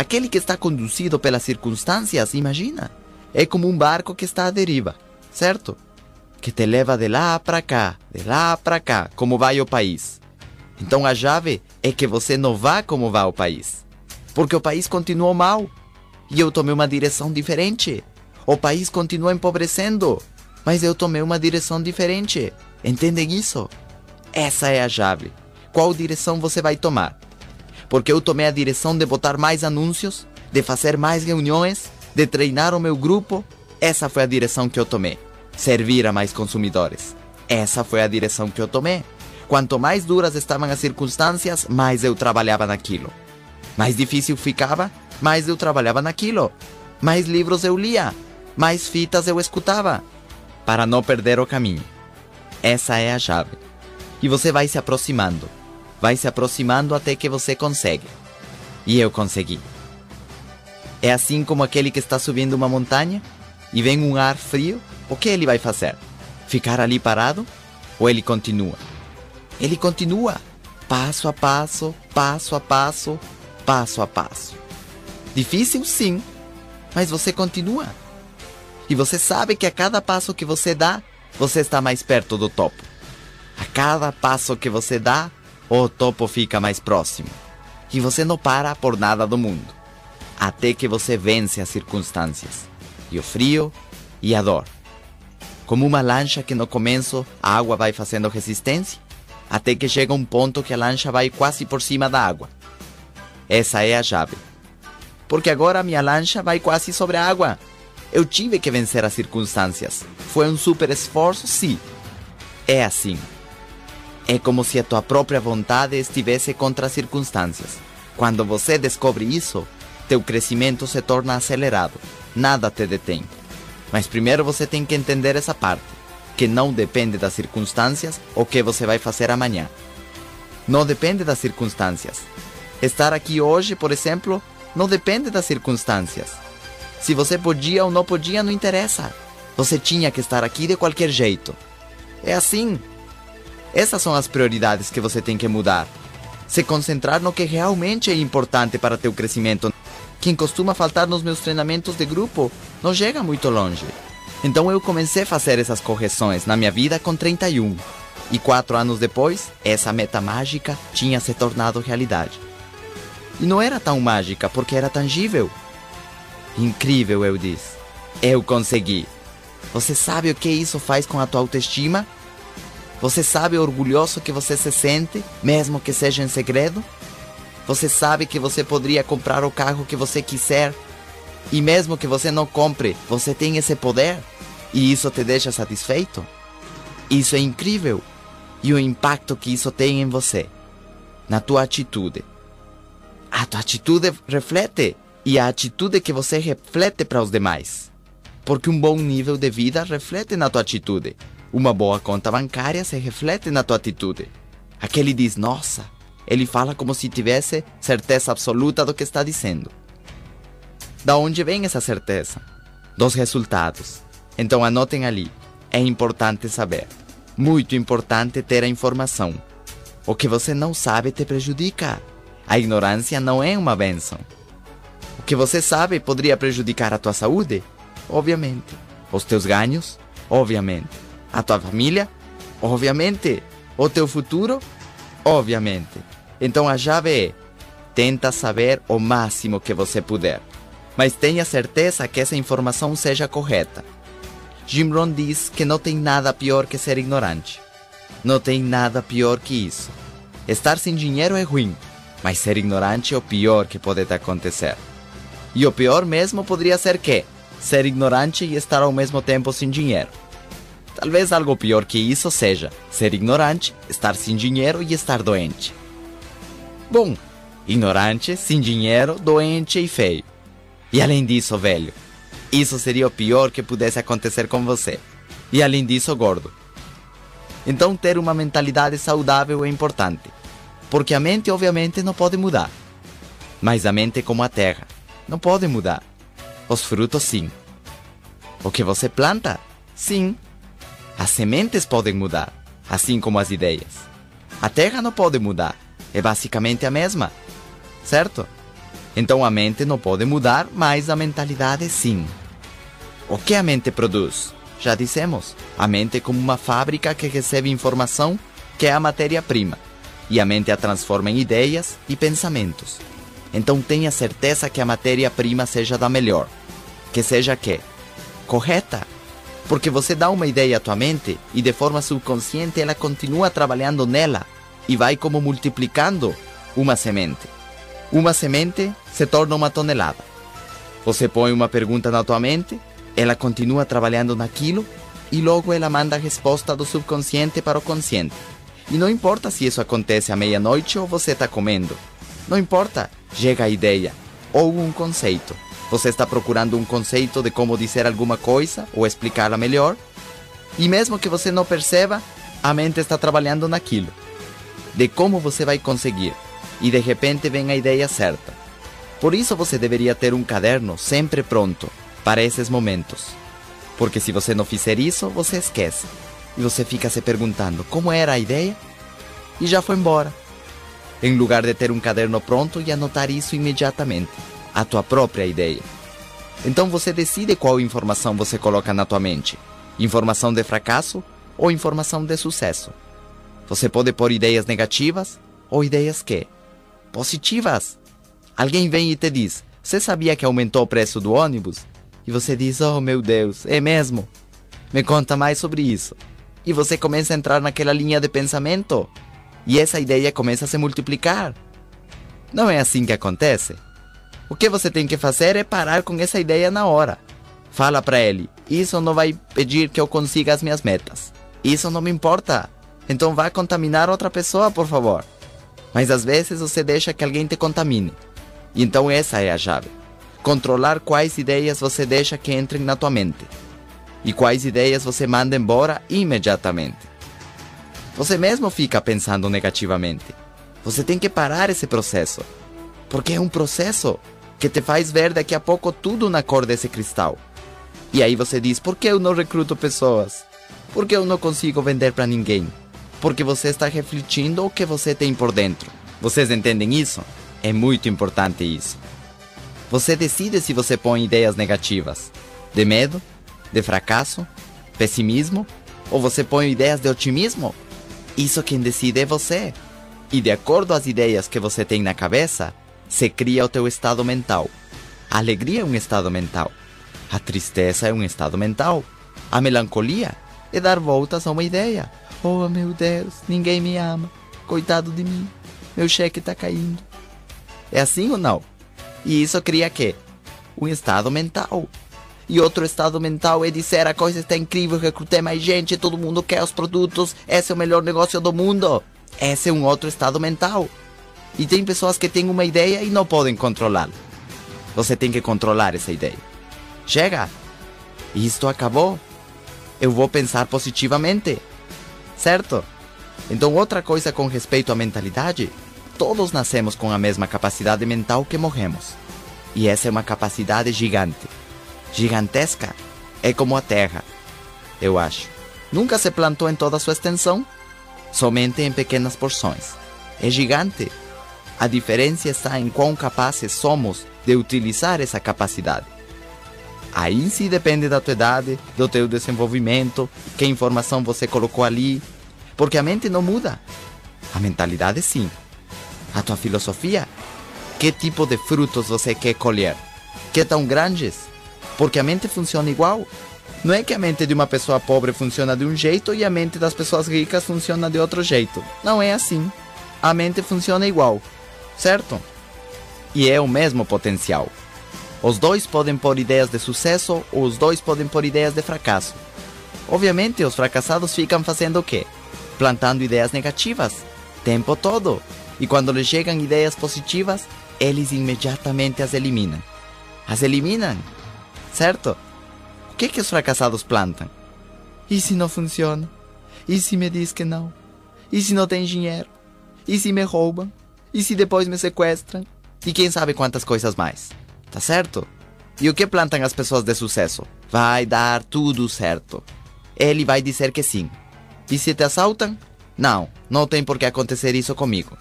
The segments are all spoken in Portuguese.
Aquele que está conduzido pelas circunstâncias, imagina, é como um barco que está à deriva, certo? Que te leva de lá para cá, de lá para cá, como vai o país. Então a chave é que você não vá como vai o país. Porque o país continuou mal. E eu tomei uma direção diferente. O país continua empobrecendo. Mas eu tomei uma direção diferente. Entendem isso? Essa é a chave. Qual direção você vai tomar? Porque eu tomei a direção de botar mais anúncios, de fazer mais reuniões, de treinar o meu grupo. Essa foi a direção que eu tomei. Servir a mais consumidores. Essa foi a direção que eu tomei. Quanto mais duras estavam as circunstâncias, mais eu trabalhava naquilo. Mais difícil ficava, mais eu trabalhava naquilo. Mais livros eu lia, mais fitas eu escutava, para não perder o caminho. Essa é a chave. E você vai se aproximando, vai se aproximando até que você consegue. E eu consegui. É assim como aquele que está subindo uma montanha e vem um ar frio, o que ele vai fazer? Ficar ali parado ou ele continua? Ele continua, passo a passo, passo a passo, passo a passo. Difícil, sim, mas você continua. E você sabe que a cada passo que você dá, você está mais perto do topo. A cada passo que você dá, o topo fica mais próximo. E você não para por nada do mundo. Até que você vence as circunstâncias, e o frio e a dor. Como uma lancha que no começo a água vai fazendo resistência, até que chega um ponto que a lancha vai quase por cima da água. Essa é a chave. Porque agora minha lancha vai quase sobre a água. Eu tive que vencer as circunstâncias. Foi um super esforço, sim. É assim. É como se a tua própria vontade estivesse contra as circunstâncias. Quando você descobre isso, teu crescimento se torna acelerado. Nada te detém. Mas primeiro você tem que entender essa parte que não depende das circunstâncias o que você vai fazer amanhã. Não depende das circunstâncias. Estar aqui hoje, por exemplo, não depende das circunstâncias. Se você podia ou não podia, não interessa. Você tinha que estar aqui de qualquer jeito. É assim. Essas são as prioridades que você tem que mudar. Se concentrar no que realmente é importante para teu crescimento. Quem costuma faltar nos meus treinamentos de grupo não chega muito longe. Então eu comecei a fazer essas correções na minha vida com 31. E quatro anos depois, essa meta mágica tinha se tornado realidade. E não era tão mágica porque era tangível. Incrível, eu disse. Eu consegui. Você sabe o que isso faz com a tua autoestima? Você sabe o orgulhoso que você se sente, mesmo que seja em segredo? Você sabe que você poderia comprar o carro que você quiser e mesmo que você não compre, você tem esse poder e isso te deixa satisfeito? Isso é incrível. E o impacto que isso tem em você, na tua atitude. A tua atitude reflete e a atitude que você reflete para os demais. Porque um bom nível de vida reflete na tua atitude. Uma boa conta bancária se reflete na tua atitude. Aquele diz, nossa, ele fala como se tivesse certeza absoluta do que está dizendo. Da onde vem essa certeza? Dos resultados. Então anotem ali. É importante saber. Muito importante ter a informação. O que você não sabe te prejudica. A ignorância não é uma benção. O que você sabe poderia prejudicar a tua saúde? Obviamente. Os teus ganhos? Obviamente. A tua família? Obviamente. O teu futuro? Obviamente. Então a chave é: tenta saber o máximo que você puder mas tenha certeza que essa informação seja correta. Jim Rohn diz que não tem nada pior que ser ignorante. Não tem nada pior que isso. Estar sem dinheiro é ruim, mas ser ignorante é o pior que pode te acontecer. E o pior mesmo poderia ser que ser ignorante e estar ao mesmo tempo sem dinheiro. Talvez algo pior que isso seja ser ignorante, estar sem dinheiro e estar doente. Bom, ignorante, sem dinheiro, doente e feio. E além disso, velho, isso seria o pior que pudesse acontecer com você. E além disso, gordo. Então, ter uma mentalidade saudável é importante, porque a mente, obviamente, não pode mudar. Mas a mente é como a terra, não pode mudar. Os frutos, sim. O que você planta, sim. As sementes podem mudar, assim como as ideias. A terra não pode mudar, é basicamente a mesma, certo? Então a mente não pode mudar, mas a mentalidade sim. O que a mente produz? Já dissemos, a mente é como uma fábrica que recebe informação, que é a matéria-prima, e a mente a transforma em ideias e pensamentos. Então tenha certeza que a matéria-prima seja da melhor, que seja que correta, porque você dá uma ideia à tua mente e de forma subconsciente ela continua trabalhando nela e vai como multiplicando uma semente. Uma semente se torna uma tonelada. Você põe uma pergunta na tua mente, ela continua trabalhando naquilo e logo ela manda a resposta do subconsciente para o consciente. E não importa se isso acontece à meia-noite ou você está comendo. Não importa, chega a ideia ou um conceito. Você está procurando um conceito de como dizer alguma coisa ou explicá-la melhor. E mesmo que você não perceba, a mente está trabalhando naquilo. De como você vai conseguir e de repente vem a ideia certa. Por isso você deveria ter um caderno sempre pronto para esses momentos. Porque se você não fizer isso, você esquece. E você fica se perguntando como era a ideia e já foi embora. Em lugar de ter um caderno pronto e anotar isso imediatamente, a tua própria ideia. Então você decide qual informação você coloca na tua mente: informação de fracasso ou informação de sucesso. Você pode pôr ideias negativas ou ideias que positivas. Alguém vem e te diz: Você sabia que aumentou o preço do ônibus? E você diz: Oh meu Deus, é mesmo? Me conta mais sobre isso. E você começa a entrar naquela linha de pensamento. E essa ideia começa a se multiplicar. Não é assim que acontece? O que você tem que fazer é parar com essa ideia na hora. Fala para ele: Isso não vai pedir que eu consiga as minhas metas. Isso não me importa. Então vá contaminar outra pessoa, por favor. Mas às vezes você deixa que alguém te contamine. Então essa é a chave. Controlar quais ideias você deixa que entrem na tua mente. E quais ideias você manda embora imediatamente. Você mesmo fica pensando negativamente. Você tem que parar esse processo. Porque é um processo que te faz ver daqui a pouco tudo na cor desse cristal. E aí você diz: por que eu não recruto pessoas? Por que eu não consigo vender para ninguém? porque você está refletindo o que você tem por dentro. Vocês entendem isso? É muito importante isso. Você decide se você põe ideias negativas, de medo, de fracasso, pessimismo, ou você põe ideias de otimismo. Isso quem decide é você. E de acordo às ideias que você tem na cabeça, se cria o teu estado mental. A alegria é um estado mental. A tristeza é um estado mental. A melancolia é dar voltas a uma ideia. Oh, meu Deus, ninguém me ama. Coitado de mim. Meu cheque está caindo. É assim ou não? E isso cria quê? Um estado mental. E outro estado mental é dizer a coisa está incrível, recrutei mais gente, todo mundo quer os produtos, esse é o melhor negócio do mundo. Esse é um outro estado mental. E tem pessoas que têm uma ideia e não podem controlá-la. Você tem que controlar essa ideia. Chega! Isto acabou. Eu vou pensar positivamente certo? Então, outra coisa com respeito à mentalidade: todos nascemos com a mesma capacidade mental que morremos. E essa é uma capacidade gigante. Gigantesca. É como a Terra, eu acho. Nunca se plantou em toda a sua extensão, somente em pequenas porções. É gigante. A diferença está em quão capazes somos de utilizar essa capacidade. Aí sim depende da tua idade, do teu desenvolvimento, que informação você colocou ali. Porque a mente não muda. A mentalidade sim. A tua filosofia. Que tipo de frutos você quer colher? Que tão grandes? Porque a mente funciona igual. Não é que a mente de uma pessoa pobre funciona de um jeito e a mente das pessoas ricas funciona de outro jeito. Não é assim. A mente funciona igual, certo? E é o mesmo potencial. Os dois podem pôr ideias de sucesso ou os dois podem pôr ideias de fracasso. Obviamente, os fracassados ficam fazendo o quê? Plantando ideias negativas, tempo todo. E quando lhes chegam ideias positivas, eles imediatamente as eliminam. As eliminam, certo? O que, que os fracassados plantam? E se não funciona? E se me diz que não? E se não tem dinheiro? E se me roubam? E se depois me sequestram? E quem sabe quantas coisas mais? Tá certo? E o que plantam as pessoas de sucesso? Vai dar tudo certo. Ele vai dizer que sim. E se te assaltam? Não, não tem por que acontecer isso comigo.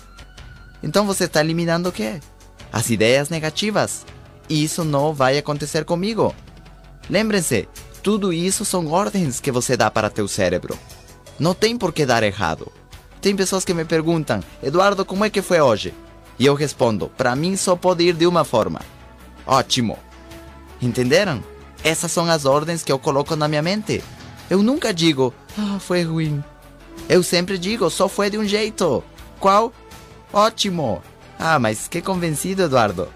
Então você está eliminando o quê? as ideias negativas. Isso não vai acontecer comigo. Lembrem-se, tudo isso são ordens que você dá para teu cérebro. Não tem por que dar errado. Tem pessoas que me perguntam, Eduardo, como é que foi hoje? E eu respondo, para mim só pode ir de uma forma. Ótimo. Entenderam? Essas são as ordens que eu coloco na minha mente. Eu nunca digo, ah, foi ruim. Eu sempre digo, só foi de um jeito. Qual? Ótimo. Ah, mas que convencido, Eduardo.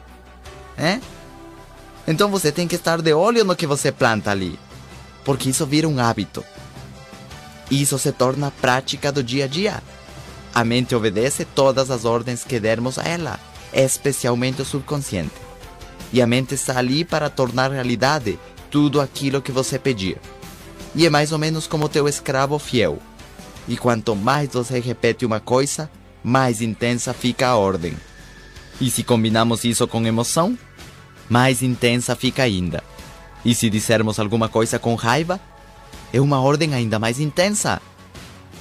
É? Então você tem que estar de olho no que você planta ali. Porque isso vira um hábito. Isso se torna prática do dia a dia. A mente obedece todas as ordens que dermos a ela, especialmente o subconsciente. E a mente está ali para tornar realidade tudo aquilo que você pedir. E é mais ou menos como teu escravo fiel. E quanto mais você repete uma coisa, mais intensa fica a ordem. E se combinamos isso com emoção, mais intensa fica ainda. E se dissermos alguma coisa com raiva, é uma ordem ainda mais intensa.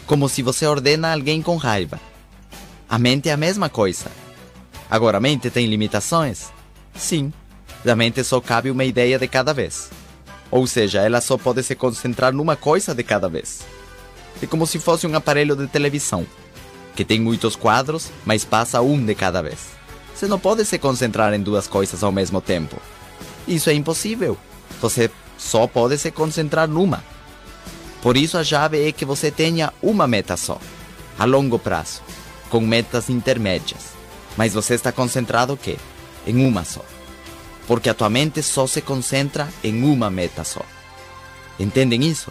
Como se você ordena alguém com raiva. A mente é a mesma coisa. Agora, a mente tem limitações? Sim. Da mente só cabe uma ideia de cada vez. Ou seja, ela só pode se concentrar numa coisa de cada vez. É como se fosse um aparelho de televisão, que tem muitos quadros, mas passa um de cada vez. Você não pode se concentrar em duas coisas ao mesmo tempo. Isso é impossível. Você só pode se concentrar numa. Por isso a chave é que você tenha uma meta só, a longo prazo, com metas intermédias. Mas você está concentrado o quê? Em uma só porque a tua mente só se concentra em uma meta só. Entendem isso?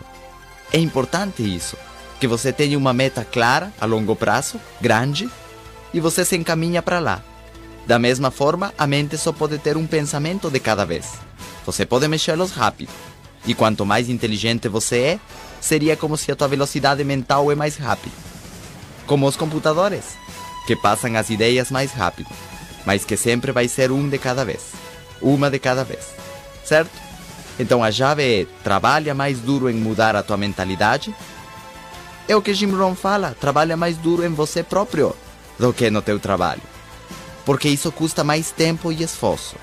É importante isso, que você tenha uma meta clara a longo prazo, grande, e você se encaminha para lá. Da mesma forma, a mente só pode ter um pensamento de cada vez. Você pode mexê-los rápido. E quanto mais inteligente você é, seria como se a tua velocidade mental é mais rápida. Como os computadores, que passam as ideias mais rápido, mas que sempre vai ser um de cada vez uma de cada vez, certo? Então a chave é trabalha mais duro em mudar a tua mentalidade. É o que Jim Rohn fala, trabalha mais duro em você próprio do que no teu trabalho. Porque isso custa mais tempo e esforço.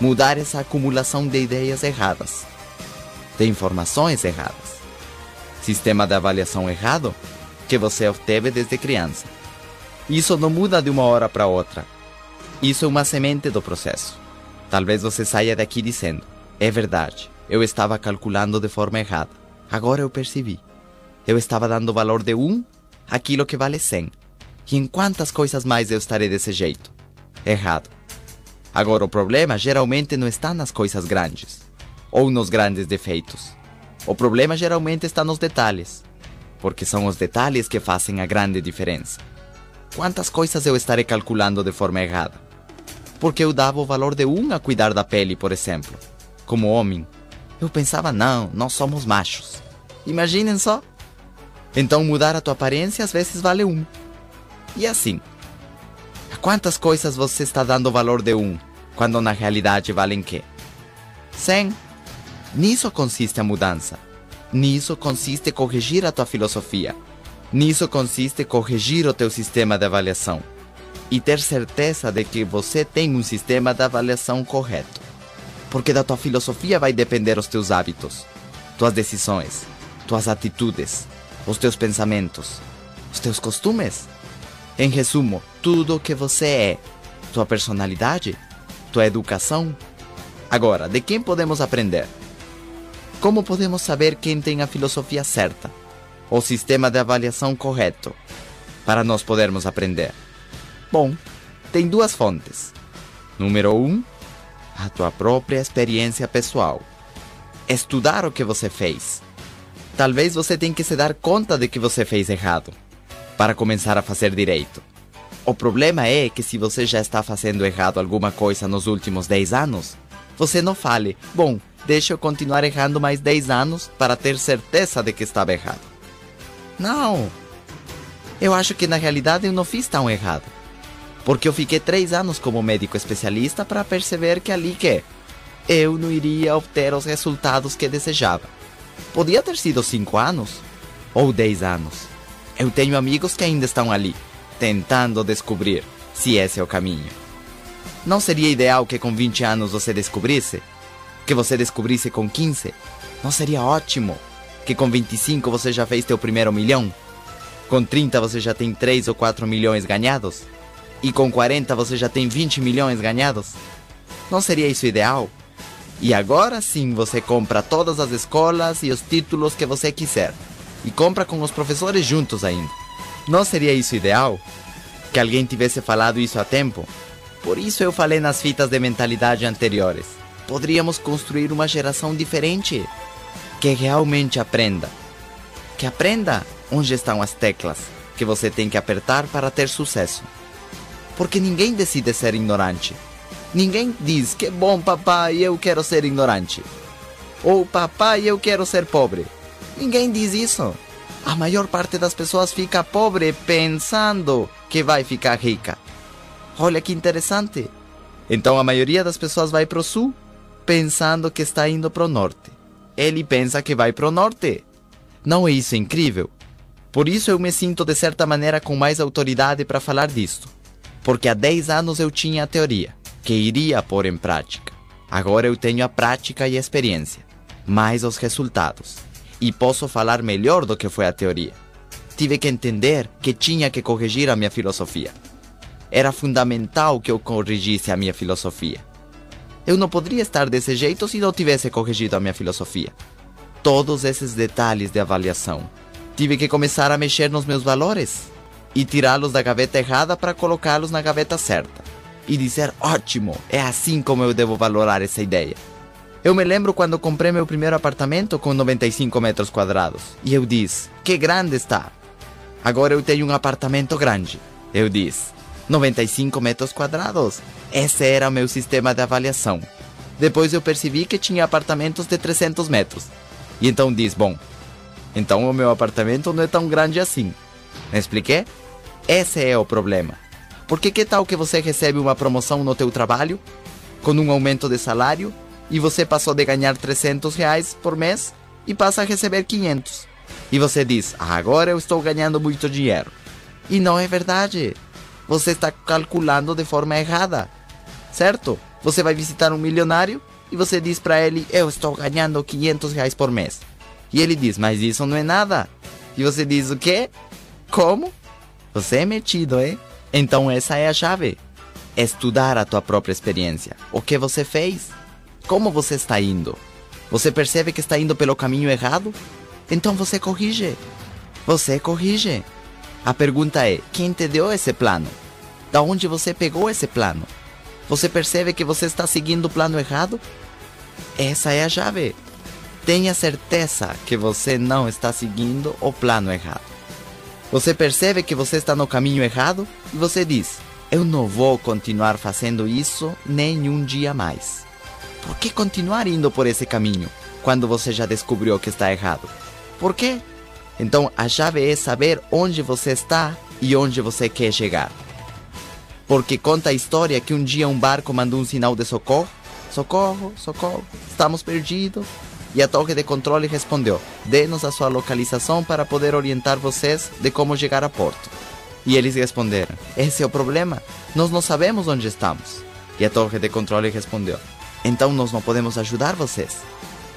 Mudar essa acumulação de ideias erradas, de informações erradas, sistema de avaliação errado que você obteve desde criança. Isso não muda de uma hora para outra. Isso é uma semente do processo. Talvez você saia daqui dizendo: É verdade, eu estava calculando de forma errada. Agora eu percebi. Eu estava dando valor de um àquilo que vale 100. E em quantas coisas mais eu estarei desse jeito? Errado. Agora, o problema geralmente não está nas coisas grandes ou nos grandes defeitos. O problema geralmente está nos detalhes, porque são os detalhes que fazem a grande diferença. Quantas coisas eu estarei calculando de forma errada? porque eu dava o valor de um a cuidar da pele, por exemplo. Como homem, eu pensava, não, nós somos machos. Imaginem só. Então mudar a tua aparência às vezes vale um. E assim. A quantas coisas você está dando valor de um, quando na realidade valem quê? Cem. Nisso consiste a mudança. Nisso consiste corrigir a tua filosofia. Nisso consiste corrigir o teu sistema de avaliação e ter certeza de que você tem um sistema de avaliação correto. Porque da tua filosofia vai depender os teus hábitos, tuas decisões, tuas atitudes, os teus pensamentos, os teus costumes. Em resumo, tudo o que você é, tua personalidade, tua educação. Agora, de quem podemos aprender? Como podemos saber quem tem a filosofia certa, o sistema de avaliação correto, para nós podermos aprender? Bom, tem duas fontes. Número um, a tua própria experiência pessoal. Estudar o que você fez. Talvez você tenha que se dar conta de que você fez errado para começar a fazer direito. O problema é que se você já está fazendo errado alguma coisa nos últimos 10 anos, você não fale, bom, deixa eu continuar errando mais 10 anos para ter certeza de que estava errado. Não! Eu acho que na realidade eu não fiz tão errado porque eu fiquei três anos como médico especialista para perceber que ali que eu não iria obter os resultados que desejava. Podia ter sido cinco anos ou dez anos. Eu tenho amigos que ainda estão ali, tentando descobrir se esse é o caminho. Não seria ideal que com 20 anos você descobrisse? Que você descobrisse com 15? Não seria ótimo que com 25 você já fez teu primeiro milhão? Com 30 você já tem 3 ou 4 milhões ganhados? E com 40 você já tem 20 milhões ganhados? Não seria isso ideal? E agora sim você compra todas as escolas e os títulos que você quiser. E compra com os professores juntos ainda. Não seria isso ideal? Que alguém tivesse falado isso a tempo? Por isso eu falei nas fitas de mentalidade anteriores. Poderíamos construir uma geração diferente. Que realmente aprenda. Que aprenda onde estão as teclas que você tem que apertar para ter sucesso. Porque ninguém decide ser ignorante. Ninguém diz que bom papai, eu quero ser ignorante. Ou papai, eu quero ser pobre. Ninguém diz isso. A maior parte das pessoas fica pobre pensando que vai ficar rica. Olha que interessante. Então a maioria das pessoas vai para o sul pensando que está indo para o norte. Ele pensa que vai para o norte. Não é isso incrível? Por isso eu me sinto de certa maneira com mais autoridade para falar disto. Porque há 10 anos eu tinha a teoria que iria pôr em prática. Agora eu tenho a prática e a experiência, mais os resultados, e posso falar melhor do que foi a teoria. Tive que entender que tinha que corrigir a minha filosofia. Era fundamental que eu corrigisse a minha filosofia. Eu não poderia estar desse jeito se não tivesse corrigido a minha filosofia. Todos esses detalhes de avaliação. Tive que começar a mexer nos meus valores e tirá-los da gaveta errada para colocá-los na gaveta certa e dizer: ótimo, é assim como eu devo valorar essa ideia. Eu me lembro quando comprei meu primeiro apartamento com 95 metros quadrados e eu disse: que grande está. Agora eu tenho um apartamento grande. Eu disse: 95 metros quadrados. Esse era o meu sistema de avaliação. Depois eu percebi que tinha apartamentos de 300 metros. E então diz: bom, então o meu apartamento não é tão grande assim. Me expliquei? Esse é o problema. Porque que tal que você recebe uma promoção no teu trabalho, com um aumento de salário, e você passou de ganhar 300 reais por mês e passa a receber 500. E você diz, ah, agora eu estou ganhando muito dinheiro. E não é verdade. Você está calculando de forma errada. Certo? Você vai visitar um milionário e você diz para ele, eu estou ganhando 500 reais por mês. E ele diz, mas isso não é nada. E você diz, o quê? Como? Você é metido, hein? Então essa é a chave. Estudar a tua própria experiência. O que você fez? Como você está indo? Você percebe que está indo pelo caminho errado? Então você corrige. Você corrige. A pergunta é: quem te deu esse plano? Da onde você pegou esse plano? Você percebe que você está seguindo o plano errado? Essa é a chave. Tenha certeza que você não está seguindo o plano errado. Você percebe que você está no caminho errado e você diz: Eu não vou continuar fazendo isso nem um dia mais. Por que continuar indo por esse caminho quando você já descobriu que está errado? Por quê? Então a chave é saber onde você está e onde você quer chegar. Porque conta a história que um dia um barco mandou um sinal de socorro: Socorro, socorro, estamos perdidos. E a torre de controle respondeu: Dê-nos a sua localização para poder orientar vocês de como chegar a porto. E eles responderam: Esse é o problema. Nós não sabemos onde estamos. E a torre de controle respondeu: Então nós não podemos ajudar vocês.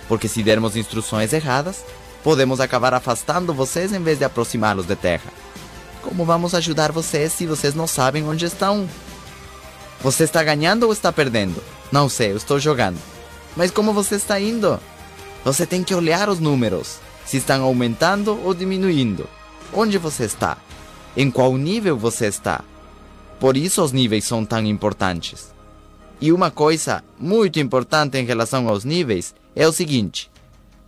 Porque se dermos instruções erradas, podemos acabar afastando vocês em vez de aproximá-los de terra. Como vamos ajudar vocês se vocês não sabem onde estão? Você está ganhando ou está perdendo? Não sei, eu estou jogando. Mas como você está indo? Você tem que olhar os números, se estão aumentando ou diminuindo. Onde você está? Em qual nível você está? Por isso os níveis são tão importantes. E uma coisa muito importante em relação aos níveis é o seguinte: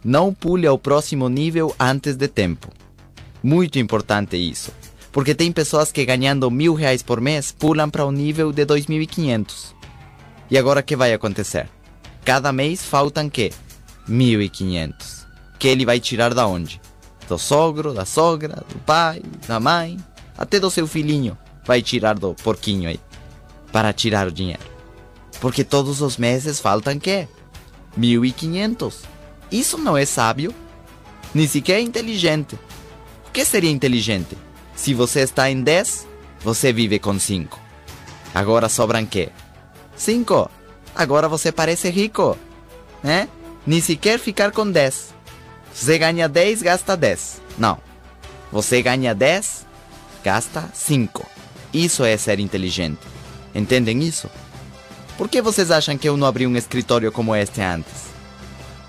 não pule ao próximo nível antes de tempo. Muito importante isso, porque tem pessoas que ganhando mil reais por mês pulam para o nível de 2.500. E agora o que vai acontecer? Cada mês faltam que 1.500. Que ele vai tirar da onde? Do sogro, da sogra, do pai, da mãe, até do seu filhinho vai tirar do porquinho aí, para tirar o dinheiro. Porque todos os meses faltam que? 1.500. Isso não é sábio, nem sequer inteligente. O que seria inteligente? Se você está em 10, você vive com 5. Agora sobram que? Cinco. Agora você parece rico, né? Nem sequer ficar com 10. Você ganha 10, gasta 10. Não. Você ganha 10, gasta 5. Isso é ser inteligente. Entendem isso? Por que vocês acham que eu não abri um escritório como este antes?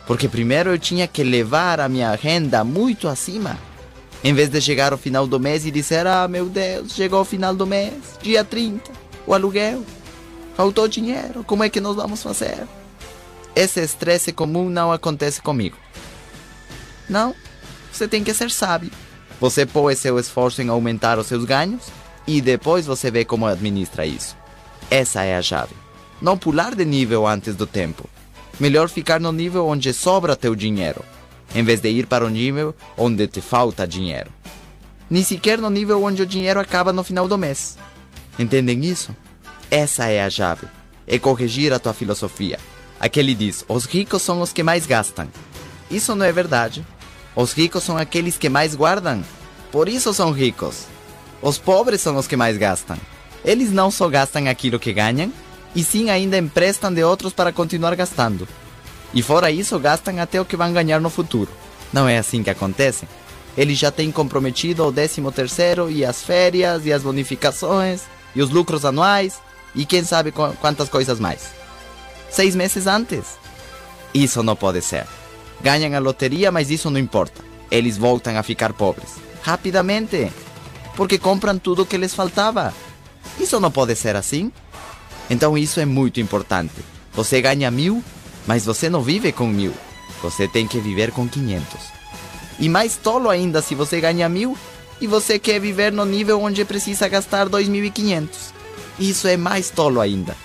Porque primeiro eu tinha que levar a minha renda muito acima. Em vez de chegar ao final do mês e dizer: Ah, meu Deus, chegou o final do mês, dia 30, o aluguel, faltou dinheiro, como é que nós vamos fazer? Esse estresse comum não acontece comigo. Não, você tem que ser sábio. Você põe seu esforço em aumentar os seus ganhos e depois você vê como administra isso. Essa é a chave. Não pular de nível antes do tempo. Melhor ficar no nível onde sobra teu dinheiro, em vez de ir para o nível onde te falta dinheiro. Nem sequer no nível onde o dinheiro acaba no final do mês. Entendem isso? Essa é a chave. É corrigir a tua filosofia. Aquele diz: os ricos são os que mais gastam. Isso não é verdade. Os ricos são aqueles que mais guardam. Por isso são ricos. Os pobres são os que mais gastam. Eles não só gastam aquilo que ganham, e sim ainda emprestam de outros para continuar gastando. E fora isso, gastam até o que vão ganhar no futuro. Não é assim que acontece? Eles já têm comprometido o 13 terceiro e as férias e as bonificações e os lucros anuais e quem sabe quantas coisas mais. Seis meses antes. Isso não pode ser. Ganham a loteria, mas isso não importa. Eles voltam a ficar pobres. Rapidamente. Porque compram tudo o que lhes faltava. Isso não pode ser assim. Então isso é muito importante. Você ganha mil, mas você não vive com mil. Você tem que viver com 500. E mais tolo ainda se você ganha mil e você quer viver no nível onde precisa gastar 2.500. Isso é mais tolo ainda.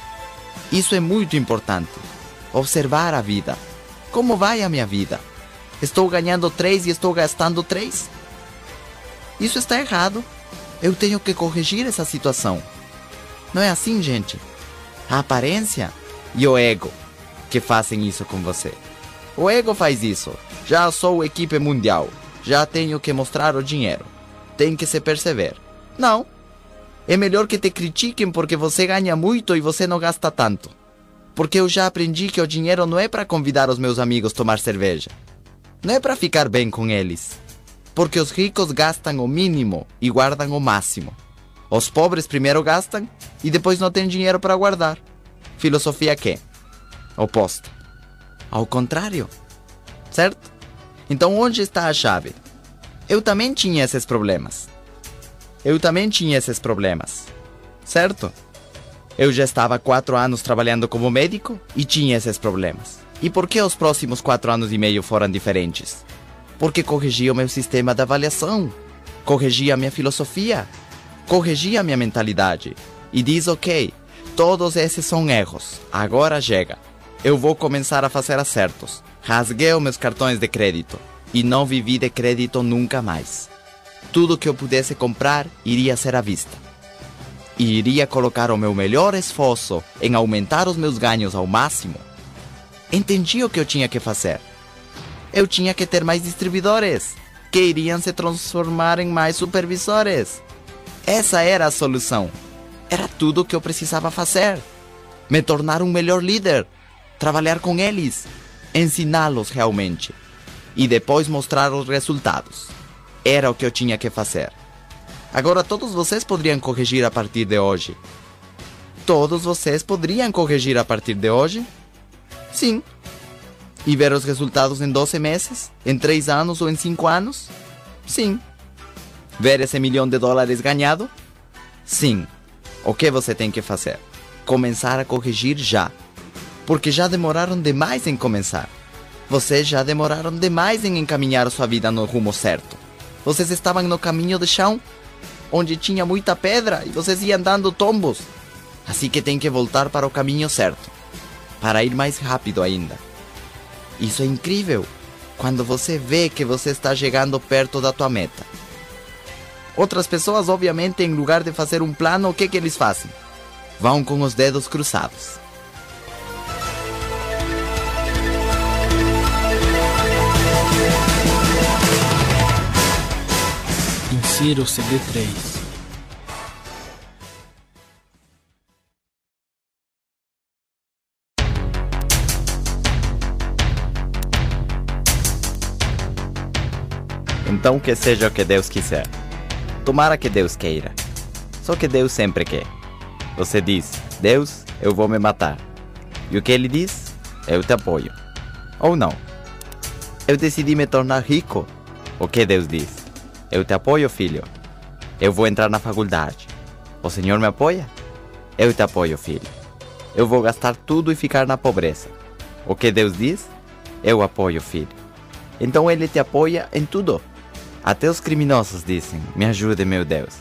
Isso é muito importante. Observar a vida. Como vai a minha vida? Estou ganhando 3 e estou gastando 3? Isso está errado. Eu tenho que corrigir essa situação. Não é assim, gente? A aparência e o ego que fazem isso com você. O ego faz isso. Já sou equipe mundial. Já tenho que mostrar o dinheiro. Tem que se perceber. Não. É melhor que te critiquem porque você ganha muito e você não gasta tanto. Porque eu já aprendi que o dinheiro não é para convidar os meus amigos a tomar cerveja. Não é para ficar bem com eles. Porque os ricos gastam o mínimo e guardam o máximo. Os pobres primeiro gastam e depois não têm dinheiro para guardar. Filosofia que? Oposta. Ao contrário. Certo? Então onde está a chave? Eu também tinha esses problemas. Eu também tinha esses problemas. Certo? Eu já estava quatro anos trabalhando como médico e tinha esses problemas. E por que os próximos quatro anos e meio foram diferentes? Porque corrigi o meu sistema de avaliação, corrigi a minha filosofia, corrigi a minha mentalidade e diz: ok, todos esses são erros, agora chega. Eu vou começar a fazer acertos. Rasguei os meus cartões de crédito e não vivi de crédito nunca mais. Tudo que eu pudesse comprar iria ser à vista. E iria colocar o meu melhor esforço em aumentar os meus ganhos ao máximo. Entendi o que eu tinha que fazer. Eu tinha que ter mais distribuidores, que iriam se transformar em mais supervisores. Essa era a solução. Era tudo o que eu precisava fazer. Me tornar um melhor líder, trabalhar com eles, ensiná-los realmente e depois mostrar os resultados. Era o que eu tinha que fazer. Agora todos vocês poderiam corrigir a partir de hoje. Todos vocês poderiam corrigir a partir de hoje? Sim. E ver os resultados em 12 meses, em 3 anos ou em 5 anos? Sim. Ver esse milhão de dólares ganhado? Sim. O que você tem que fazer? Começar a corrigir já. Porque já demoraram demais em começar. Vocês já demoraram demais em encaminhar sua vida no rumo certo. Vocês estavam no caminho de chão, onde tinha muita pedra e vocês iam dando tombos. Assim que tem que voltar para o caminho certo, para ir mais rápido ainda. Isso é incrível quando você vê que você está chegando perto da tua meta. Outras pessoas, obviamente, em lugar de fazer um plano, o que, que eles fazem? Vão com os dedos cruzados. Ciro CD3. Então que seja o que Deus quiser. Tomara que Deus queira. Só que Deus sempre quer. Você diz, Deus, eu vou me matar. E o que ele diz? Eu te apoio. Ou não. Eu decidi me tornar rico. O que Deus diz? Eu te apoio, filho. Eu vou entrar na faculdade. O Senhor me apoia? Eu te apoio, filho. Eu vou gastar tudo e ficar na pobreza. O que Deus diz? Eu apoio, filho. Então ele te apoia em tudo. Até os criminosos dizem: Me ajude, meu Deus.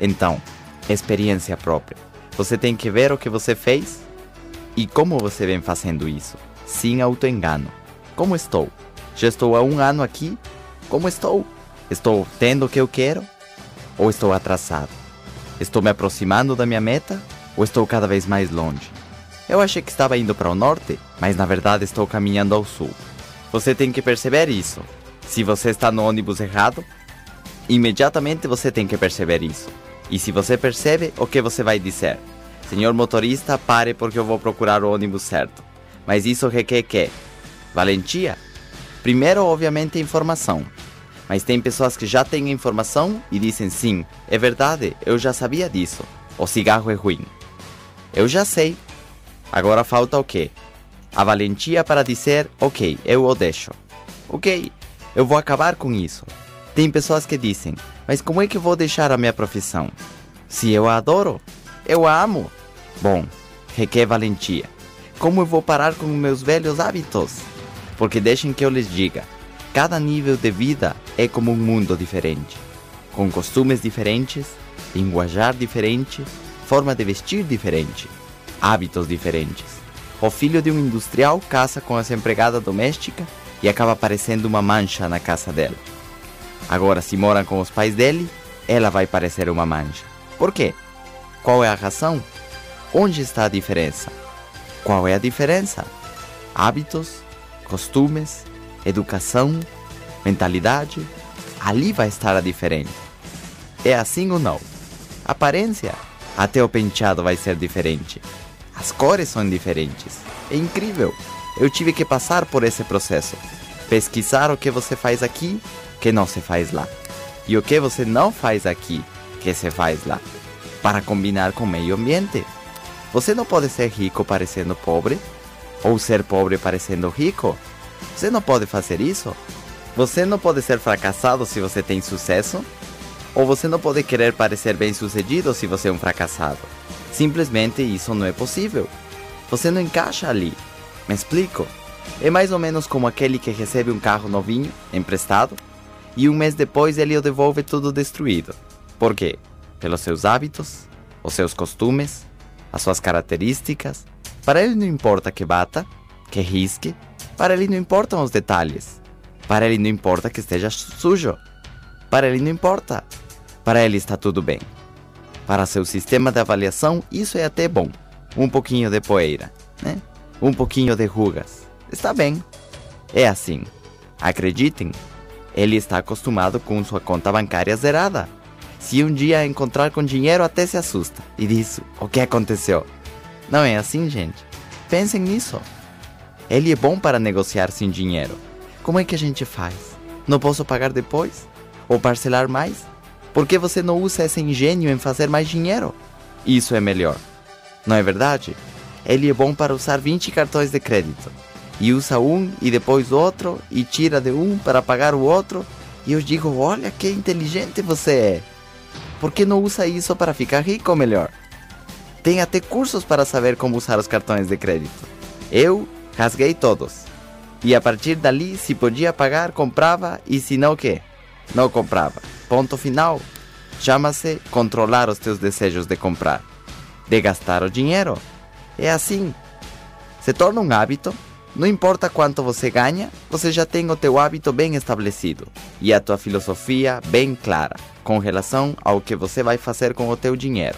Então, experiência própria. Você tem que ver o que você fez e como você vem fazendo isso, sem autoengano. Como estou? Já estou há um ano aqui? Como estou? Estou tendo o que eu quero? Ou estou atrasado? Estou me aproximando da minha meta? Ou estou cada vez mais longe? Eu achei que estava indo para o norte, mas na verdade estou caminhando ao sul. Você tem que perceber isso. Se você está no ônibus errado, imediatamente você tem que perceber isso. E se você percebe, o que você vai dizer? Senhor motorista, pare porque eu vou procurar o ônibus certo. Mas isso requer que? Valentia? Primeiro, obviamente, informação. Mas tem pessoas que já têm informação e dizem sim, é verdade, eu já sabia disso. O cigarro é ruim. Eu já sei. Agora falta o quê? A valentia para dizer, ok, eu o deixo. Ok, eu vou acabar com isso. Tem pessoas que dizem, mas como é que vou deixar a minha profissão? Se eu a adoro, eu a amo. Bom, requer valentia. Como eu vou parar com meus velhos hábitos? Porque deixem que eu lhes diga: cada nível de vida é como um mundo diferente, com costumes diferentes, linguajar diferente, forma de vestir diferente, hábitos diferentes. O filho de um industrial casa com essa empregada doméstica e acaba parecendo uma mancha na casa dela. Agora, se moram com os pais dele, ela vai parecer uma mancha. Por quê? Qual é a razão? Onde está a diferença? Qual é a diferença? Hábitos, costumes, educação, mentalidade. Ali vai estar a diferença. É assim ou não? Aparência. Até o penteado vai ser diferente. As cores são diferentes. É incrível. Eu tive que passar por esse processo. Pesquisar o que você faz aqui que não se faz lá. E o que você não faz aqui, que se faz lá. Para combinar com o meio ambiente. Você não pode ser rico parecendo pobre, ou ser pobre parecendo rico. Você não pode fazer isso. Você não pode ser fracassado se você tem sucesso, ou você não pode querer parecer bem-sucedido se você é um fracassado. Simplesmente isso não é possível. Você não encaixa ali. Me explico? É mais ou menos como aquele que recebe um carro novinho, emprestado, e um mês depois ele o devolve tudo destruído. Por quê? Pelos seus hábitos, os seus costumes, as suas características. Para ele não importa que bata, que risque, para ele não importam os detalhes. Para ele não importa que esteja sujo. Para ele não importa. Para ele está tudo bem. Para seu sistema de avaliação, isso é até bom. Um pouquinho de poeira, né? Um pouquinho de rugas. Está bem. É assim. Acreditem, ele está acostumado com sua conta bancária zerada. Se um dia encontrar com dinheiro, até se assusta e diz: O que aconteceu? Não é assim, gente. Pensem nisso. Ele é bom para negociar sem dinheiro. Como é que a gente faz? Não posso pagar depois? Ou parcelar mais? Por que você não usa esse engenho em fazer mais dinheiro? Isso é melhor. Não é verdade? Ele é bom para usar 20 cartões de crédito e usa um e depois outro e tira de um para pagar o outro. E eu digo: Olha que inteligente você é. Por que não usa isso para ficar rico melhor? Tem até cursos para saber como usar os cartões de crédito. Eu rasguei todos. E a partir dali, se podia pagar, comprava e se não, que? Não comprava. Ponto final. Chama-se controlar os teus desejos de comprar, de gastar o dinheiro. É assim. Se torna um hábito não importa quanto você ganha, você já tem o teu hábito bem estabelecido e a tua filosofia bem clara com relação ao que você vai fazer com o teu dinheiro.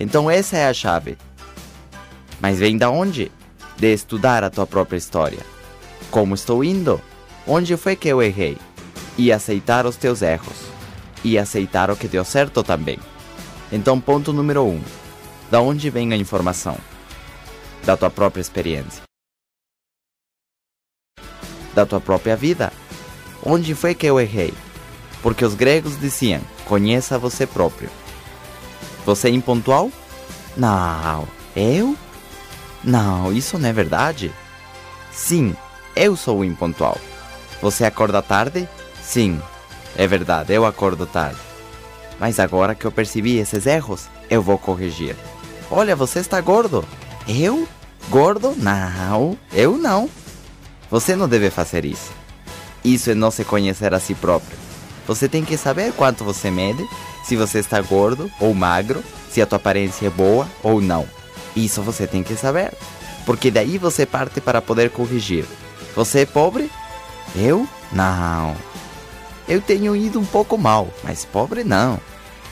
Então essa é a chave. Mas vem da onde? De estudar a tua própria história. Como estou indo? Onde foi que eu errei? E aceitar os teus erros. E aceitar o que deu certo também. Então, ponto número um: da onde vem a informação? Da tua própria experiência da tua própria vida. Onde foi que eu errei? Porque os gregos diziam: conheça você próprio. Você é impontual? Não. Eu? Não, isso não é verdade. Sim, eu sou impontual. Você acorda tarde? Sim, é verdade, eu acordo tarde. Mas agora que eu percebi esses erros, eu vou corrigir. Olha, você está gordo. Eu? Gordo? Não, eu não. Você não deve fazer isso. Isso é não se conhecer a si próprio. Você tem que saber quanto você mede, se você está gordo ou magro, se a tua aparência é boa ou não. Isso você tem que saber. Porque daí você parte para poder corrigir. Você é pobre? Eu? Não. Eu tenho ido um pouco mal, mas pobre não.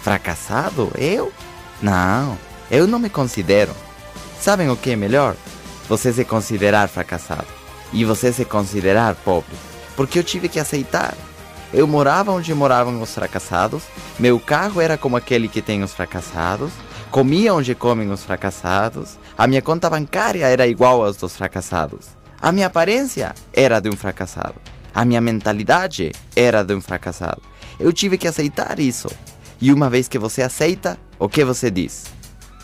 Fracassado? Eu? Não. Eu não me considero. Sabem o que é melhor? Você se considerar fracassado e você se considerar pobre. Porque eu tive que aceitar. Eu morava onde moravam os fracassados, meu carro era como aquele que tem os fracassados, comia onde comem os fracassados, a minha conta bancária era igual aos dos fracassados, a minha aparência era de um fracassado, a minha mentalidade era de um fracassado. Eu tive que aceitar isso. E uma vez que você aceita, o que você diz?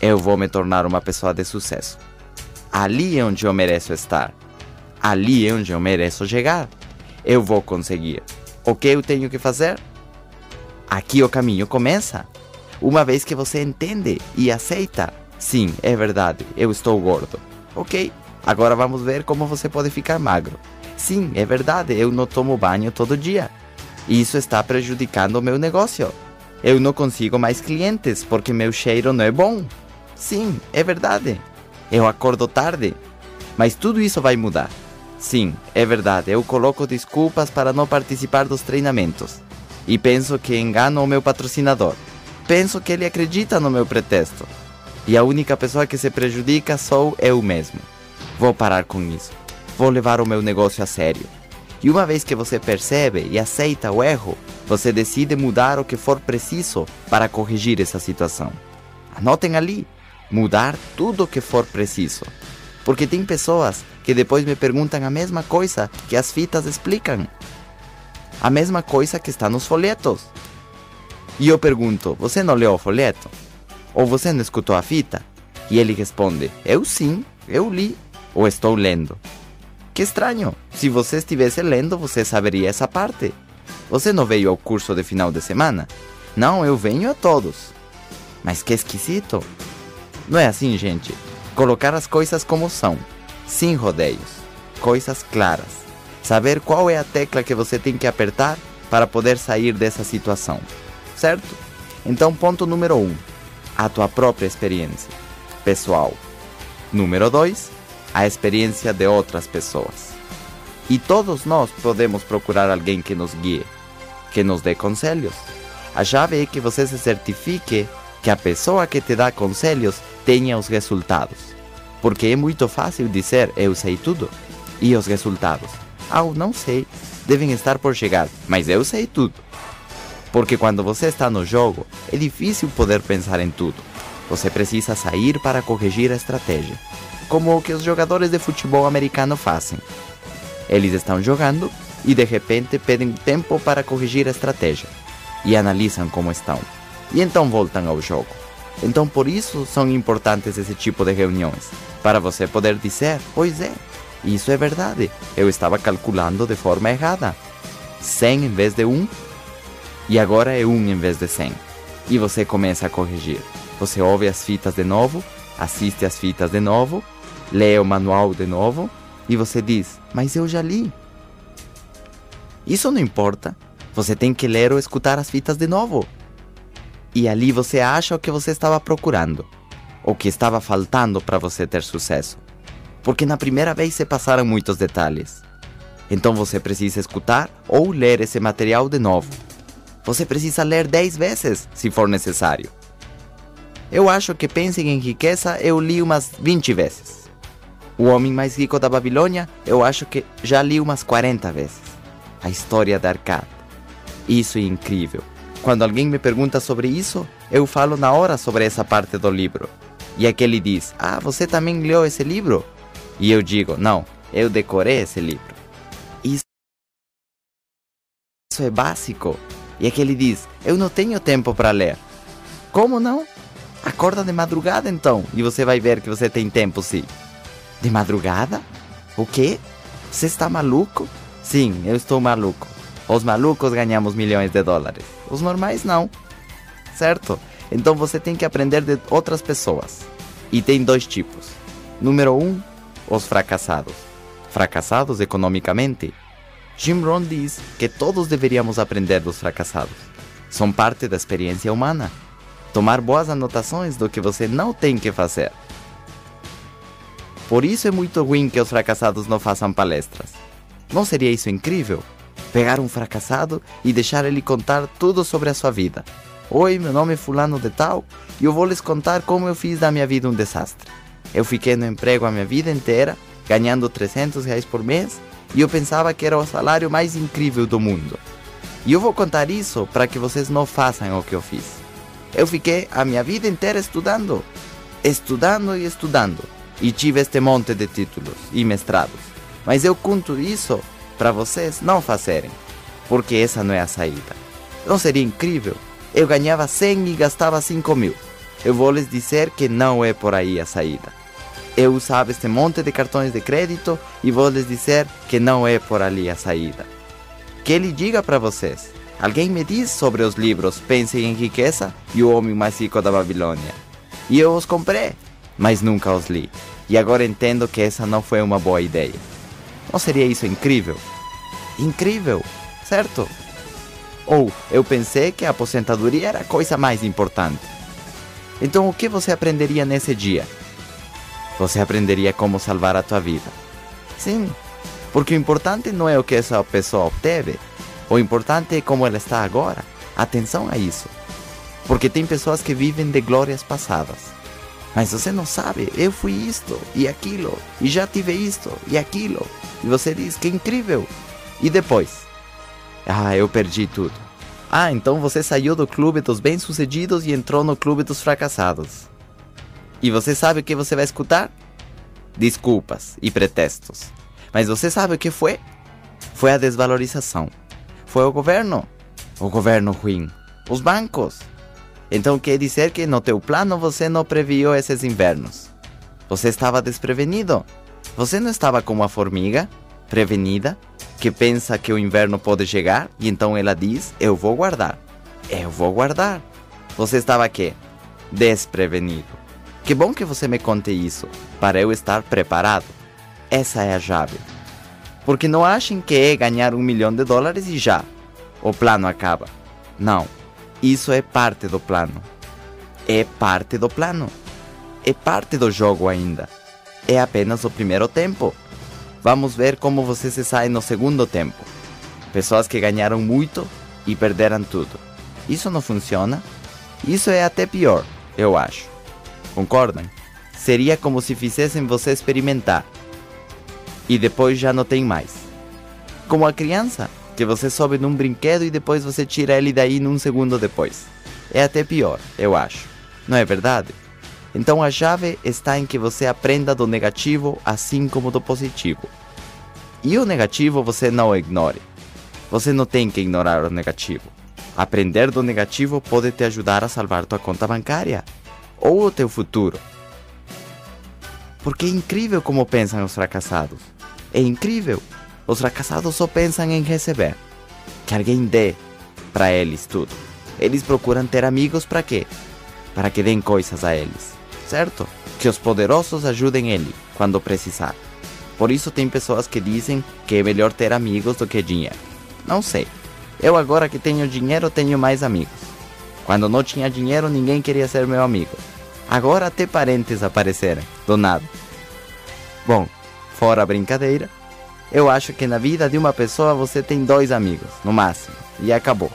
Eu vou me tornar uma pessoa de sucesso. Ali é onde eu mereço estar. Ali é onde eu mereço chegar. Eu vou conseguir. O que eu tenho que fazer? Aqui o caminho começa. Uma vez que você entende e aceita, sim, é verdade, eu estou gordo. Ok, agora vamos ver como você pode ficar magro. Sim, é verdade, eu não tomo banho todo dia. Isso está prejudicando o meu negócio. Eu não consigo mais clientes porque meu cheiro não é bom. Sim, é verdade. Eu acordo tarde. Mas tudo isso vai mudar. Sim, é verdade, eu coloco desculpas para não participar dos treinamentos. E penso que engano o meu patrocinador. Penso que ele acredita no meu pretexto. E a única pessoa que se prejudica sou eu mesmo. Vou parar com isso. Vou levar o meu negócio a sério. E uma vez que você percebe e aceita o erro, você decide mudar o que for preciso para corrigir essa situação. Anotem ali: mudar tudo o que for preciso. Porque tem pessoas que depois me perguntam a mesma coisa que as fitas explicam. A mesma coisa que está nos folhetos. E eu pergunto: Você não leu o folheto? Ou você não escutou a fita? E ele responde: Eu sim, eu li, ou estou lendo. Que estranho! Se você estivesse lendo, você saberia essa parte. Você não veio ao curso de final de semana? Não, eu venho a todos. Mas que esquisito! Não é assim, gente. Colocar as coisas como são sem rodeios, coisas claras. Saber qual é a tecla que você tem que apertar para poder sair dessa situação, certo? Então, ponto número 1, um, a tua própria experiência pessoal. Número 2, a experiência de outras pessoas. E todos nós podemos procurar alguém que nos guie, que nos dê conselhos. A chave é que você se certifique que a pessoa que te dá conselhos tenha os resultados. Porque é muito fácil dizer eu sei tudo. E os resultados? Ah, não sei. Devem estar por chegar, mas eu sei tudo. Porque quando você está no jogo, é difícil poder pensar em tudo. Você precisa sair para corrigir a estratégia. Como o que os jogadores de futebol americano fazem. Eles estão jogando e de repente pedem tempo para corrigir a estratégia. E analisam como estão. E então voltam ao jogo. Então por isso são importantes esse tipo de reuniões para você poder dizer: Pois é, isso é verdade, eu estava calculando de forma errada. 100 em vez de 1 e agora é 1 em vez de 100. E você começa a corrigir. Você ouve as fitas de novo, assiste as fitas de novo, lê o manual de novo e você diz: Mas eu já li. Isso não importa. Você tem que ler ou escutar as fitas de novo. E ali você acha o que você estava procurando o que estava faltando para você ter sucesso. Porque na primeira vez se passaram muitos detalhes. Então você precisa escutar ou ler esse material de novo. Você precisa ler 10 vezes, se for necessário. Eu acho que Pensem em Riqueza eu li umas 20 vezes. O Homem Mais Rico da Babilônia eu acho que já li umas 40 vezes. A história da Arcade. Isso é incrível. Quando alguém me pergunta sobre isso, eu falo na hora sobre essa parte do livro. E aquele diz: Ah, você também leu esse livro? E eu digo: Não, eu decorei esse livro. Isso é básico. E aquele diz: Eu não tenho tempo para ler. Como não? Acorda de madrugada então e você vai ver que você tem tempo sim. De madrugada? O quê? Você está maluco? Sim, eu estou maluco. Os malucos ganhamos milhões de dólares. Os normais não. Certo? Então você tem que aprender de outras pessoas. E tem dois tipos. Número um, os fracassados. Fracassados economicamente. Jim Rohn diz que todos deveríamos aprender dos fracassados. São parte da experiência humana. Tomar boas anotações do que você não tem que fazer. Por isso é muito ruim que os fracassados não façam palestras. Não seria isso incrível? Pegar um fracassado e deixar ele contar tudo sobre a sua vida. Oi, meu nome é Fulano de Tal e eu vou lhes contar como eu fiz da minha vida um desastre. Eu fiquei no emprego a minha vida inteira, ganhando 300 reais por mês e eu pensava que era o salário mais incrível do mundo. E eu vou contar isso para que vocês não façam o que eu fiz. Eu fiquei a minha vida inteira estudando, estudando e estudando e tive este monte de títulos e mestrados. Mas eu conto isso para vocês não fazerem, porque essa não é a saída. Não seria incrível? Eu ganhava 100 e gastava 5 mil. Eu vou lhes dizer que não é por aí a saída. Eu usava este monte de cartões de crédito e vou lhes dizer que não é por ali a saída. Que ele diga para vocês. Alguém me diz sobre os livros Pensem em Riqueza e O Homem Mais Rico da Babilônia. E eu os comprei mas nunca os li. E agora entendo que essa não foi uma boa ideia. Não seria isso incrível? Incrível, certo? Ou eu pensei que a aposentadoria era a coisa mais importante. Então o que você aprenderia nesse dia? Você aprenderia como salvar a tua vida. Sim, porque o importante não é o que essa pessoa obteve, o importante é como ela está agora. Atenção a isso. Porque tem pessoas que vivem de glórias passadas. Mas você não sabe, eu fui isto e aquilo, e já tive isto e aquilo. E você diz que incrível. E depois? Ah, eu perdi tudo. Ah, então você saiu do clube dos bem-sucedidos e entrou no clube dos fracassados. E você sabe o que você vai escutar? Desculpas e pretextos. Mas você sabe o que foi? Foi a desvalorização. Foi o governo. O governo ruim. Os bancos. Então quer dizer que no teu plano você não previu esses invernos. Você estava desprevenido. Você não estava como a formiga, prevenida, que pensa que o inverno pode chegar e então ela diz: Eu vou guardar. Eu vou guardar. Você estava aqui, desprevenido. Que bom que você me conte isso, para eu estar preparado. Essa é a chave. Porque não achem que é ganhar um milhão de dólares e já. O plano acaba. Não. Isso é parte do plano. É parte do plano. É parte do jogo ainda. É apenas o primeiro tempo. Vamos ver como você se sai no segundo tempo. Pessoas que ganharam muito e perderam tudo. Isso não funciona? Isso é até pior, eu acho. Concordam? Seria como se fizessem você experimentar e depois já não tem mais. Como a criança que você sobe num brinquedo e depois você tira ele daí num segundo depois. É até pior, eu acho. Não é verdade? Então a chave está em que você aprenda do negativo assim como do positivo. E o negativo você não ignore. Você não tem que ignorar o negativo. Aprender do negativo pode te ajudar a salvar tua conta bancária ou o teu futuro. Porque é incrível como pensam os fracassados. É incrível. Os fracassados só pensam em receber. Que alguém dê para eles tudo. Eles procuram ter amigos para quê? Para que deem coisas a eles, certo? Que os poderosos ajudem ele quando precisar. Por isso tem pessoas que dizem que é melhor ter amigos do que dinheiro. Não sei. Eu agora que tenho dinheiro tenho mais amigos. Quando não tinha dinheiro ninguém queria ser meu amigo. Agora até parentes apareceram, do nada. Bom, fora a brincadeira, eu acho que na vida de uma pessoa você tem dois amigos, no máximo, e acabou.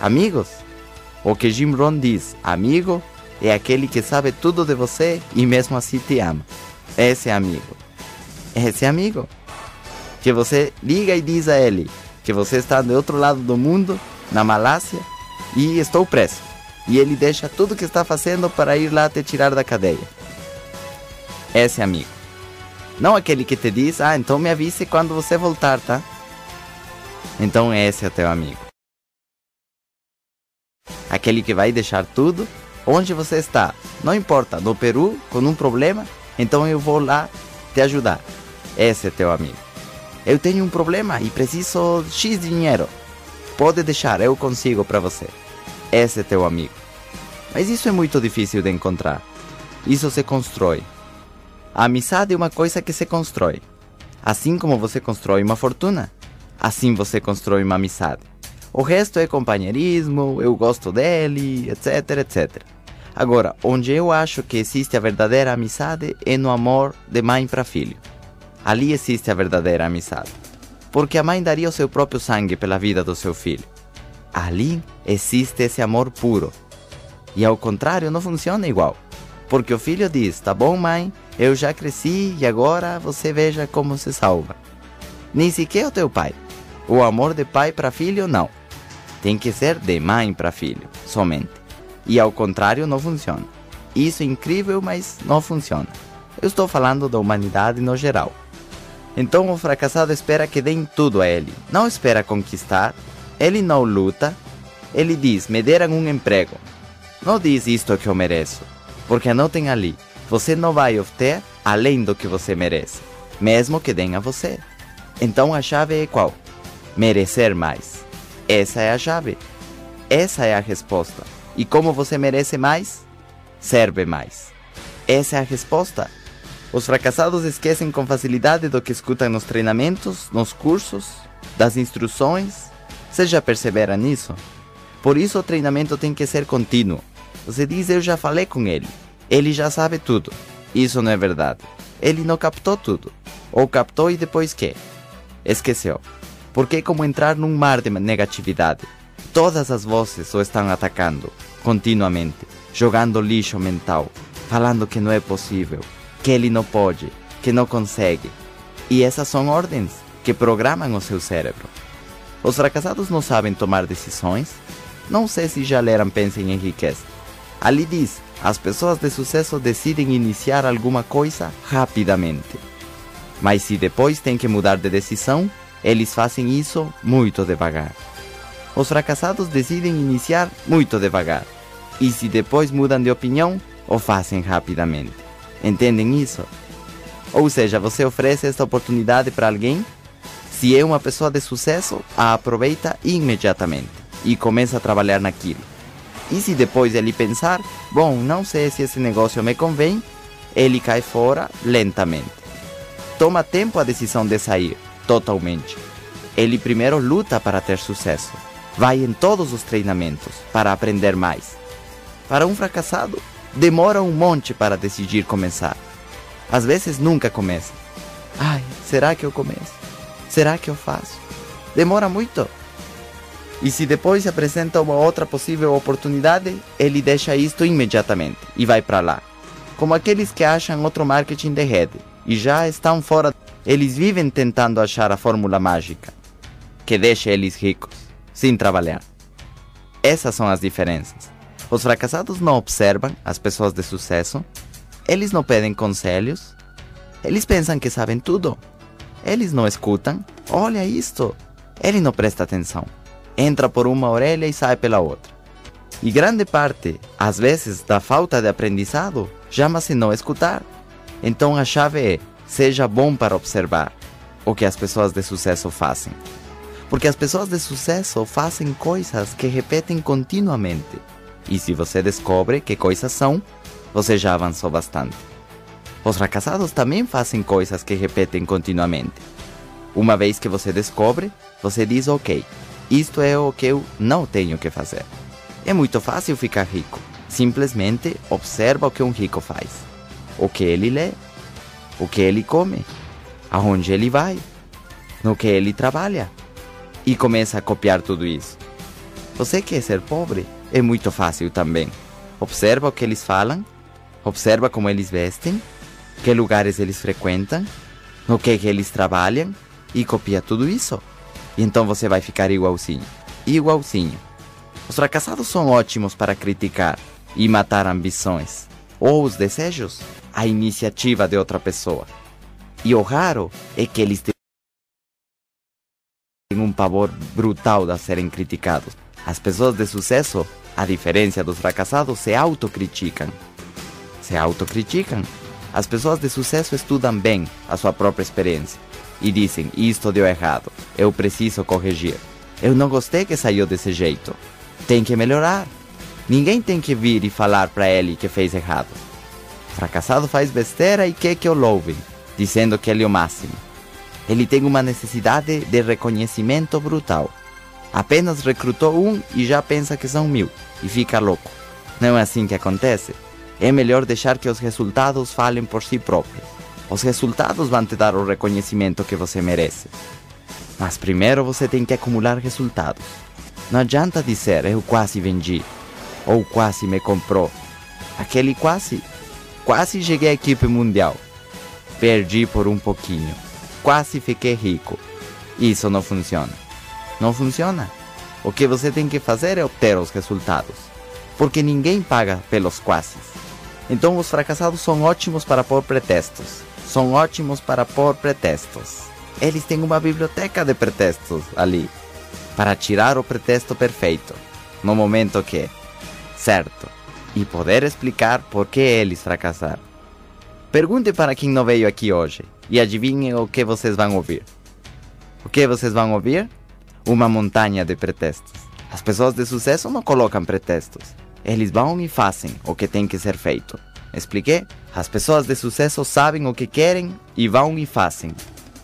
Amigos? O que Jim Rohn diz, amigo é aquele que sabe tudo de você e mesmo assim te ama. Esse é amigo. Esse é amigo. Que você liga e diz a ele que você está do outro lado do mundo, na Malásia, e estou preso. E ele deixa tudo que está fazendo para ir lá te tirar da cadeia. Esse amigo. Não aquele que te diz, ah, então me avise quando você voltar, tá? Então esse é teu amigo. Aquele que vai deixar tudo onde você está. Não importa, no Peru, com um problema, então eu vou lá te ajudar. Esse é teu amigo. Eu tenho um problema e preciso X dinheiro. Pode deixar, eu consigo para você. Esse é teu amigo. Mas isso é muito difícil de encontrar. Isso se constrói. A amizade é uma coisa que se constrói. Assim como você constrói uma fortuna, assim você constrói uma amizade. O resto é companheirismo, eu gosto dele, etc, etc. Agora, onde eu acho que existe a verdadeira amizade é no amor de mãe para filho. Ali existe a verdadeira amizade. Porque a mãe daria o seu próprio sangue pela vida do seu filho. Ali existe esse amor puro. E ao contrário, não funciona igual. Porque o filho diz: Tá bom, mãe, eu já cresci e agora você veja como se salva. Nem sequer o teu pai. O amor de pai para filho, não. Tem que ser de mãe para filho, somente. E ao contrário, não funciona. Isso é incrível, mas não funciona. Eu estou falando da humanidade no geral. Então o fracassado espera que deem tudo a ele. Não espera conquistar. Ele não luta. Ele diz: me deram um emprego. Não diz isto que eu mereço. Porque anotem ali: você não vai obter além do que você merece, mesmo que deem a você. Então a chave é qual? Merecer mais. Essa é a chave. Essa é a resposta. E como você merece mais? Serve mais. Essa é a resposta. Os fracassados esquecem com facilidade do que escutam nos treinamentos, nos cursos, das instruções. Vocês já perceberam nisso? Por isso o treinamento tem que ser contínuo. Você diz, eu já falei com ele. Ele já sabe tudo. Isso não é verdade. Ele não captou tudo. Ou captou e depois que? Esqueceu. Porque é como entrar num mar de negatividade. Todas as vozes o estão atacando continuamente, jogando lixo mental, falando que não é possível, que ele não pode, que não consegue. E essas são ordens que programam o seu cérebro. Os fracassados não sabem tomar decisões? Não sei se já leram Pensem em Riqueza. Ali diz: as pessoas de sucesso decidem iniciar alguma coisa rapidamente. Mas se depois têm que mudar de decisão, eles fazem isso muito devagar. Os fracassados decidem iniciar muito devagar. E se depois mudam de opinião, o fazem rapidamente. Entendem isso? Ou seja, você oferece esta oportunidade para alguém, se é uma pessoa de sucesso, a aproveita imediatamente e começa a trabalhar naquilo. E se depois ele pensar, bom, não sei se esse negócio me convém, ele cai fora lentamente. Toma tempo a decisão de sair, totalmente. Ele primeiro luta para ter sucesso vai em todos os treinamentos para aprender mais. Para um fracassado, demora um monte para decidir começar. Às vezes nunca começa. Ai, será que eu começo? Será que eu faço? Demora muito. E se depois se apresenta uma outra possível oportunidade, ele deixa isto imediatamente e vai para lá. Como aqueles que acham outro marketing de rede e já estão fora. Eles vivem tentando achar a fórmula mágica que deixa eles ricos sem trabalhar. Essas são as diferenças. Os fracassados não observam as pessoas de sucesso, eles não pedem conselhos, eles pensam que sabem tudo. Eles não escutam, olha isto. Ele não presta atenção. Entra por uma orelha e sai pela outra. E grande parte, às vezes, da falta de aprendizado chama-se não escutar. Então a chave é: seja bom para observar o que as pessoas de sucesso fazem. Porque as pessoas de sucesso fazem coisas que repetem continuamente. E se você descobre que coisas são, você já avançou bastante. Os fracassados também fazem coisas que repetem continuamente. Uma vez que você descobre, você diz: Ok, isto é o que eu não tenho que fazer. É muito fácil ficar rico. Simplesmente observa o que um rico faz: o que ele lê, o que ele come, aonde ele vai, no que ele trabalha e começa a copiar tudo isso. Você quer ser pobre? É muito fácil também. Observa o que eles falam, observa como eles vestem, que lugares eles frequentam, no que, que eles trabalham e copia tudo isso. E então você vai ficar igualzinho. Igualzinho. Os fracassados são ótimos para criticar e matar ambições, ou os desejos, a iniciativa de outra pessoa. E o raro é que eles têm um pavor brutal de serem criticados. As pessoas de sucesso A diferença dos fracassados, se autocriticam. Se autocriticam. As pessoas de sucesso estudam bem a sua própria experiência e dizem: Isto deu errado, eu preciso corrigir. Eu não gostei que saiu desse jeito. Tem que melhorar. Ninguém tem que vir e falar para ele que fez errado. Fracassado faz besteira e quer que o louvem, dizendo que ele é o máximo. Ele tem uma necessidade de reconhecimento brutal. Apenas recrutou um e já pensa que são mil e fica louco. Não é assim que acontece. É melhor deixar que os resultados falem por si próprios. Os resultados vão te dar o reconhecimento que você merece. Mas primeiro você tem que acumular resultados. Não adianta dizer eu quase vendi ou quase me comprou. Aquele quase, quase cheguei à equipe mundial. Perdi por um pouquinho. Quase fiquei rico. Isso não funciona. Não funciona. O que você tem que fazer é obter os resultados. Porque ninguém paga pelos quases. Então os fracassados são ótimos para pôr pretextos. São ótimos para pôr pretextos. Eles têm uma biblioteca de pretextos ali. Para tirar o pretexto perfeito. No momento que. Certo. E poder explicar por que eles fracassaram. Pergunte para quem não veio aqui hoje. E adivinhe o que vocês vão ouvir. O que vocês vão ouvir? Uma montanha de pretextos. As pessoas de sucesso não colocam pretextos. Eles vão e fazem o que tem que ser feito. Expliquei? As pessoas de sucesso sabem o que querem e vão e fazem.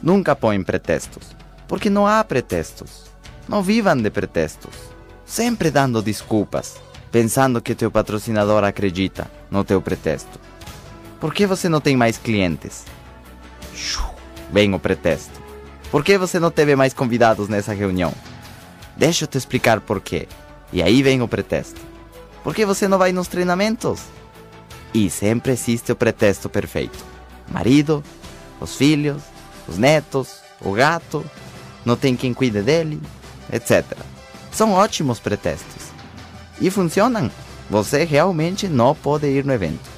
Nunca põem pretextos. Porque não há pretextos. Não vivam de pretextos. Sempre dando desculpas, pensando que teu patrocinador acredita no teu pretexto. Por que você não tem mais clientes? Vem o pretexto. Por que você não teve mais convidados nessa reunião? Deixa eu te explicar por quê. E aí vem o pretexto. Por que você não vai nos treinamentos? E sempre existe o pretexto perfeito. Marido, os filhos, os netos, o gato, não tem quem cuide dele, etc. São ótimos pretextos. E funcionam. Você realmente não pode ir no evento.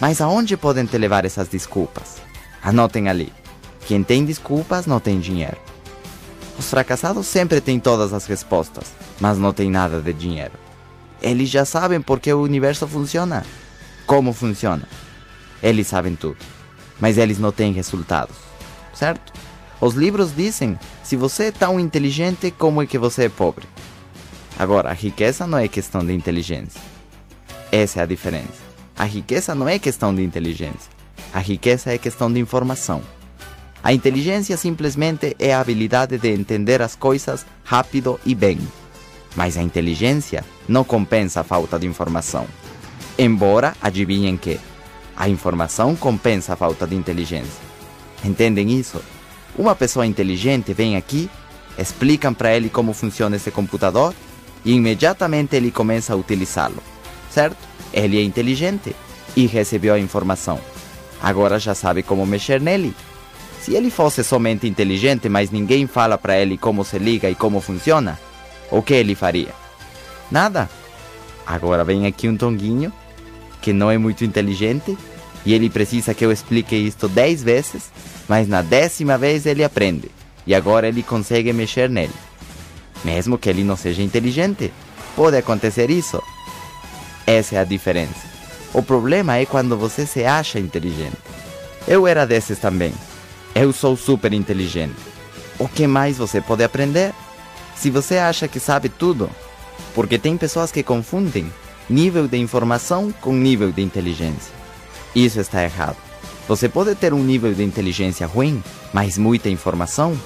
Mas aonde podem te levar essas desculpas? Anotem ali. Quem tem desculpas não tem dinheiro. Os fracassados sempre têm todas as respostas, mas não têm nada de dinheiro. Eles já sabem por que o universo funciona, como funciona. Eles sabem tudo, mas eles não têm resultados, certo? Os livros dizem: se você é tão inteligente, como é que você é pobre? Agora, a riqueza não é questão de inteligência. Essa é a diferença. A riqueza não é questão de inteligência. A riqueza é questão de informação. A inteligência simplesmente é a habilidade de entender as coisas rápido e bem. Mas a inteligência não compensa a falta de informação. Embora adivinhem que a informação compensa a falta de inteligência. Entendem isso? Uma pessoa inteligente vem aqui, explicam para ele como funciona esse computador e imediatamente ele começa a utilizá-lo. Certo? Ele é inteligente e recebeu a informação. Agora já sabe como mexer nele se ele fosse somente inteligente, mas ninguém fala para ele como se liga e como funciona, o que ele faria? Nada. Agora vem aqui um tonguinho que não é muito inteligente e ele precisa que eu explique isto dez vezes, mas na décima vez ele aprende e agora ele consegue mexer nele. Mesmo que ele não seja inteligente, pode acontecer isso. Essa é a diferença. O problema é quando você se acha inteligente. Eu era desses também. Eu sou super inteligente. O que mais você pode aprender? Se você acha que sabe tudo, porque tem pessoas que confundem nível de informação com nível de inteligência. Isso está errado. Você pode ter um nível de inteligência ruim, mas muita informação,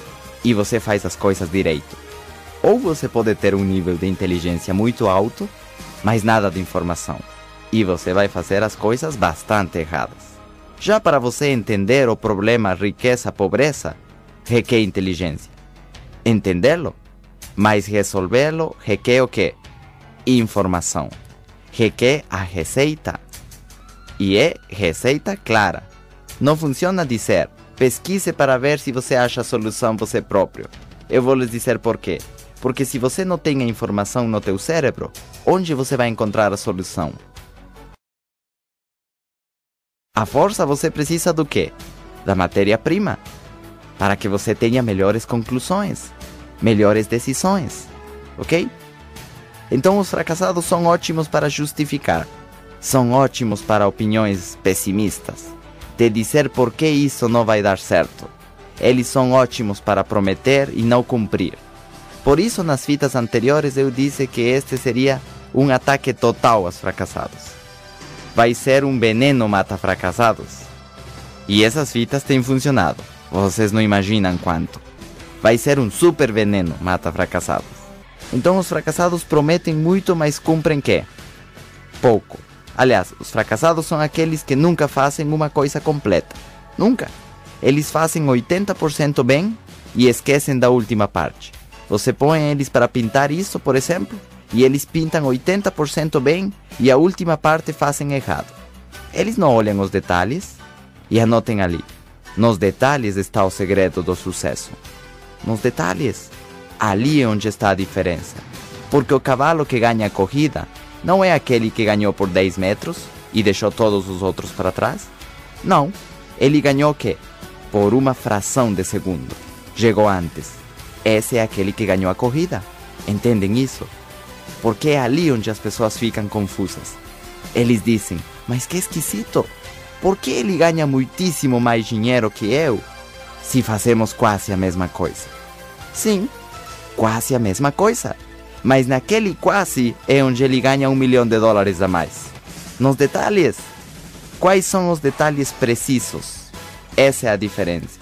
e você faz as coisas direito. Ou você pode ter um nível de inteligência muito alto, mas nada de informação, e você vai fazer as coisas bastante erradas. Já para você entender o problema riqueza-pobreza, requer inteligência. Entendê-lo, mas resolvê-lo requer o quê? Informação. Requer a receita. E é receita clara. Não funciona dizer, pesquise para ver se você acha a solução você próprio. Eu vou lhes dizer por quê. Porque se você não tem a informação no teu cérebro, onde você vai encontrar a solução? A força você precisa do quê? Da matéria-prima. Para que você tenha melhores conclusões, melhores decisões. Ok? Então os fracassados são ótimos para justificar. São ótimos para opiniões pessimistas. De dizer por que isso não vai dar certo. Eles são ótimos para prometer e não cumprir. Por isso, nas fitas anteriores, eu disse que este seria um ataque total aos fracassados. Vai ser um veneno mata fracassados. E essas fitas têm funcionado. Vocês não imaginam quanto. Vai ser um super veneno mata fracassados. Então os fracassados prometem muito, mas cumprem que? Pouco. Aliás, os fracassados são aqueles que nunca fazem uma coisa completa. Nunca. Eles fazem 80% bem e esquecem da última parte. Você põe eles para pintar isso, por exemplo, e eles pintam 80% bem e a última parte fazem errado. Eles não olham os detalhes e anotem ali. Nos detalhes está o segredo do sucesso. Nos detalhes. Ali é onde está a diferença. Porque o cavalo que ganha a corrida não é aquele que ganhou por 10 metros e deixou todos os outros para trás. Não. Ele ganhou o quê? Por uma fração de segundo. Chegou antes. Esse é aquele que ganhou a corrida. Entendem isso? Porque é ali onde as pessoas ficam confusas. Eles dizem, mas que esquisito. Por que ele ganha muitíssimo mais dinheiro que eu se fazemos quase a mesma coisa? Sim, quase a mesma coisa. Mas naquele quase é onde ele ganha um milhão de dólares a mais. Nos detalhes. Quais são os detalhes precisos? Essa é a diferença.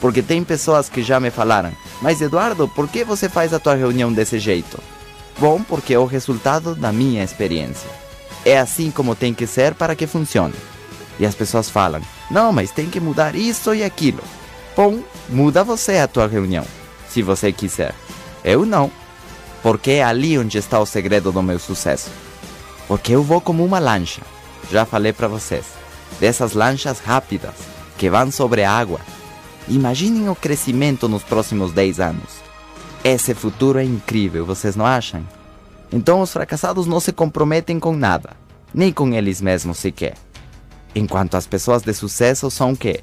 Porque tem pessoas que já me falaram, mas Eduardo, por que você faz a tua reunião desse jeito? Bom, porque é o resultado da minha experiência. É assim como tem que ser para que funcione. E as pessoas falam: não, mas tem que mudar isso e aquilo. Bom, muda você a tua reunião, se você quiser. Eu não. Porque é ali onde está o segredo do meu sucesso. Porque eu vou como uma lancha. Já falei para vocês. Dessas lanchas rápidas, que vão sobre a água. Imaginem o crescimento nos próximos 10 anos. Esse futuro é incrível, vocês não acham? Então os fracassados não se comprometem com nada, nem com eles mesmos sequer. Enquanto as pessoas de sucesso são que?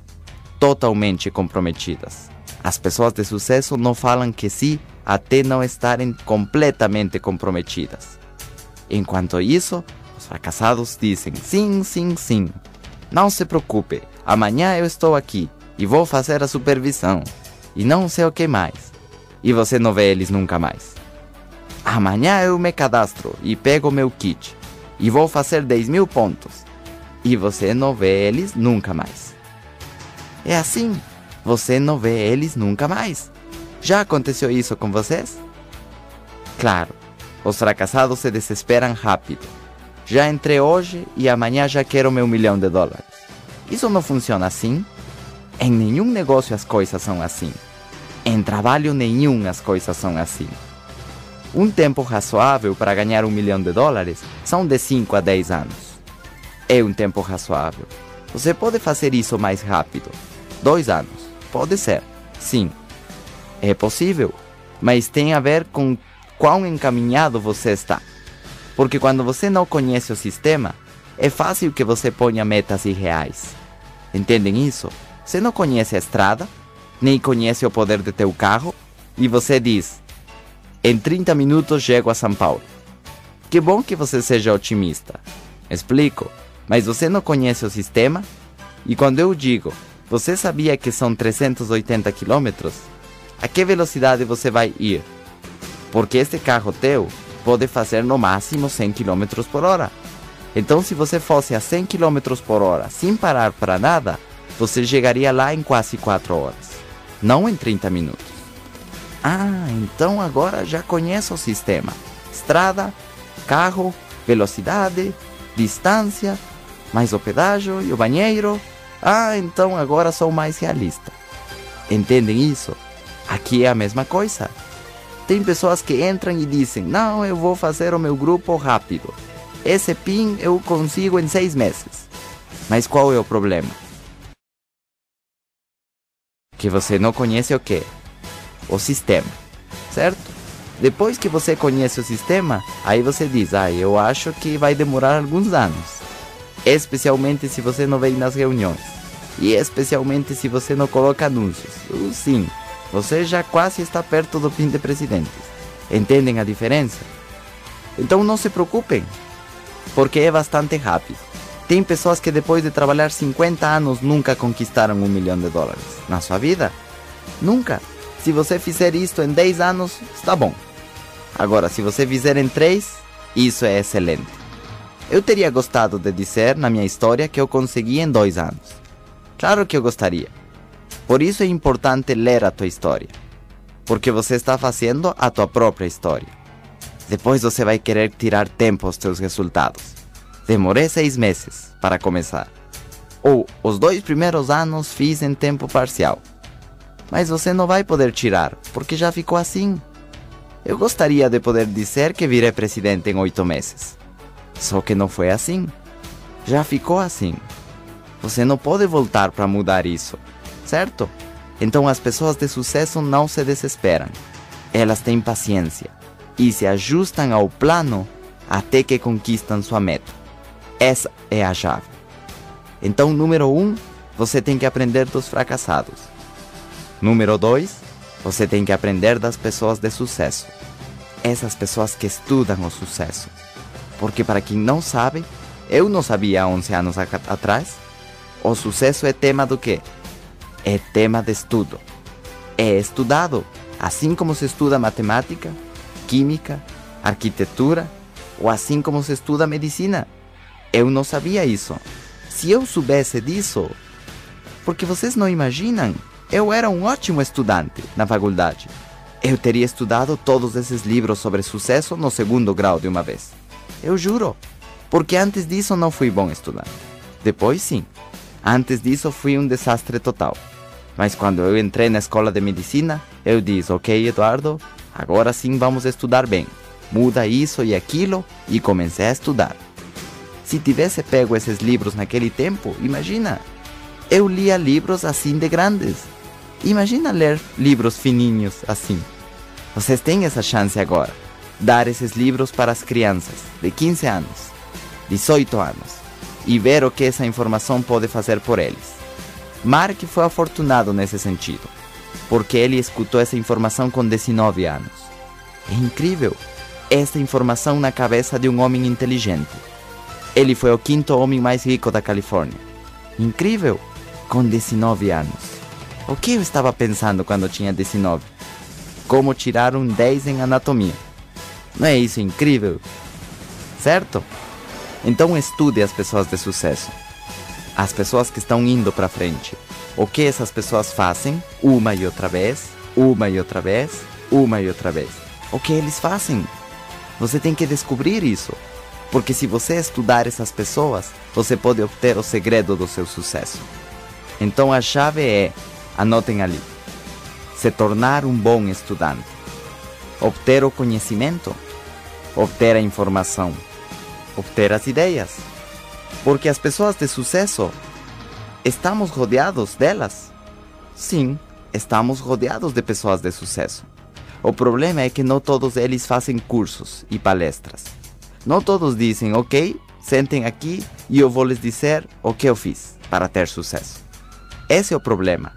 Totalmente comprometidas. As pessoas de sucesso não falam que sim até não estarem completamente comprometidas. Enquanto isso, os fracassados dizem sim, sim, sim. Não se preocupe, amanhã eu estou aqui e vou fazer a supervisão. E não sei o que mais. E você não vê eles nunca mais. Amanhã eu me cadastro e pego meu kit. E vou fazer 10 mil pontos e você não vê eles nunca mais. É assim, você não vê eles nunca mais. Já aconteceu isso com vocês? Claro, os fracassados se desesperam rápido. Já entrei hoje e amanhã já quero meu milhão de dólares. Isso não funciona assim. Em nenhum negócio as coisas são assim. Em trabalho nenhum as coisas são assim. Um tempo razoável para ganhar um milhão de dólares são de 5 a 10 anos é um tempo razoável. Você pode fazer isso mais rápido. Dois anos. Pode ser. Sim. É possível. Mas tem a ver com quão encaminhado você está. Porque quando você não conhece o sistema, é fácil que você ponha metas irreais. Entendem isso? Você não conhece a estrada, nem conhece o poder de teu carro, e você diz: em 30 minutos chego a São Paulo. Que bom que você seja otimista. Explico. Mas você não conhece o sistema? E quando eu digo, você sabia que são 380 km? A que velocidade você vai ir? Porque este carro teu pode fazer no máximo 100 km por hora. Então, se você fosse a 100 km por hora sem parar para nada, você chegaria lá em quase 4 horas, não em 30 minutos. Ah, então agora já conheço o sistema: estrada, carro, velocidade, distância, mais o pedágio e o banheiro. Ah, então agora sou mais realista. Entendem isso? Aqui é a mesma coisa. Tem pessoas que entram e dizem: Não, eu vou fazer o meu grupo rápido. Esse PIN eu consigo em seis meses. Mas qual é o problema? Que você não conhece o que? O sistema, certo? Depois que você conhece o sistema, aí você diz: Ah, eu acho que vai demorar alguns anos especialmente se você não vem nas reuniões, e especialmente se você não coloca anúncios. Uh, sim, você já quase está perto do fim de presidentes. Entendem a diferença? Então não se preocupem, porque é bastante rápido. Tem pessoas que depois de trabalhar 50 anos nunca conquistaram um milhão de dólares na sua vida. Nunca. Se você fizer isto em 10 anos, está bom. Agora, se você fizer em 3, isso é excelente. Eu teria gostado de dizer na minha história que eu consegui em dois anos. Claro que eu gostaria. Por isso é importante ler a tua história. Porque você está fazendo a tua própria história. Depois você vai querer tirar tempo aos teus resultados. Demorei seis meses para começar. Ou os dois primeiros anos fiz em tempo parcial. Mas você não vai poder tirar, porque já ficou assim. Eu gostaria de poder dizer que virei presidente em oito meses. Só que não foi assim. Já ficou assim. Você não pode voltar para mudar isso, certo? Então as pessoas de sucesso não se desesperam. Elas têm paciência e se ajustam ao plano até que conquistam sua meta. Essa é a chave. Então, número um, você tem que aprender dos fracassados. Número dois, você tem que aprender das pessoas de sucesso. Essas pessoas que estudam o sucesso. Porque, para quem não sabe, eu não sabia há 11 anos atrás, o sucesso é tema do quê? É tema de estudo. É estudado, assim como se estuda matemática, química, arquitetura ou assim como se estuda medicina. Eu não sabia isso. Se eu soubesse disso, porque vocês não imaginam, eu era um ótimo estudante na faculdade. Eu teria estudado todos esses livros sobre sucesso no segundo grau de uma vez. Eu juro. Porque antes disso não fui bom estudante. Depois sim. Antes disso fui um desastre total. Mas quando eu entrei na escola de medicina, eu disse: Ok, Eduardo, agora sim vamos estudar bem. Muda isso e aquilo e comecei a estudar. Se tivesse pego esses livros naquele tempo, imagina. Eu lia livros assim de grandes. Imagina ler livros fininhos assim. Vocês têm essa chance agora. Dar esses livros para as crianças de 15 anos, 18 anos e ver o que essa informação pode fazer por eles. Mark foi afortunado nesse sentido, porque ele escutou essa informação com 19 anos. É incrível essa informação na cabeça de um homem inteligente. Ele foi o quinto homem mais rico da Califórnia. Incrível! Com 19 anos. O que eu estava pensando quando tinha 19? como tirar um 10 em anatomia. Não é isso incrível? Certo? Então estude as pessoas de sucesso. As pessoas que estão indo para frente. O que essas pessoas fazem uma e outra vez, uma e outra vez, uma e outra vez. O que eles fazem? Você tem que descobrir isso. Porque se você estudar essas pessoas, você pode obter o segredo do seu sucesso. Então a chave é, anotem ali, se tornar um bom estudante, obter o conhecimento, obter a informação, obter as ideias. Porque as pessoas de sucesso, estamos rodeados delas. Sim, estamos rodeados de pessoas de sucesso. O problema é que não todos eles fazem cursos e palestras. Não todos dizem, ok, sentem aqui e eu vou lhes dizer o que eu fiz para ter sucesso. Esse é o problema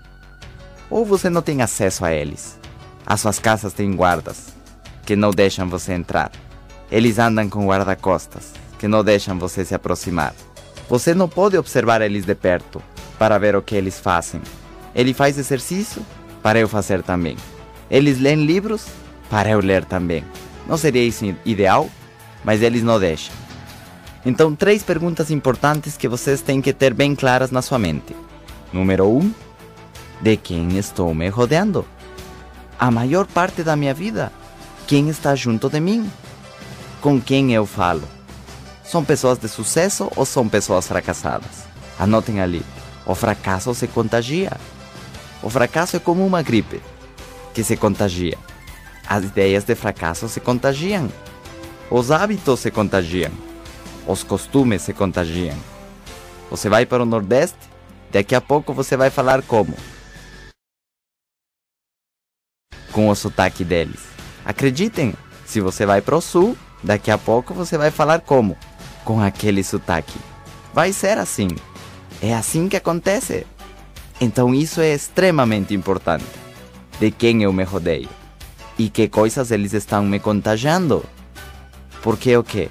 ou você não tem acesso a eles. As suas casas têm guardas que não deixam você entrar. Eles andam com guarda-costas que não deixam você se aproximar. Você não pode observar eles de perto para ver o que eles fazem. Ele faz exercício para eu fazer também. Eles leem livros para eu ler também. Não seria isso ideal? Mas eles não deixam. Então, três perguntas importantes que vocês têm que ter bem claras na sua mente. Número 1. Um, de quem estou me rodeando. A maior parte da minha vida, quem está junto de mim? Com quem eu falo? São pessoas de sucesso ou são pessoas fracassadas? Anotem ali. O fracasso se contagia. O fracasso é como uma gripe que se contagia. As ideias de fracasso se contagiam. Os hábitos se contagiam. Os costumes se contagiam. Você vai para o Nordeste, daqui a pouco você vai falar como? com o sotaque deles. Acreditem, se você vai para o sul, daqui a pouco você vai falar como? Com aquele sotaque. Vai ser assim. É assim que acontece. Então isso é extremamente importante. De quem eu me rodeio e que coisas eles estão me contagiando. Porque o quê?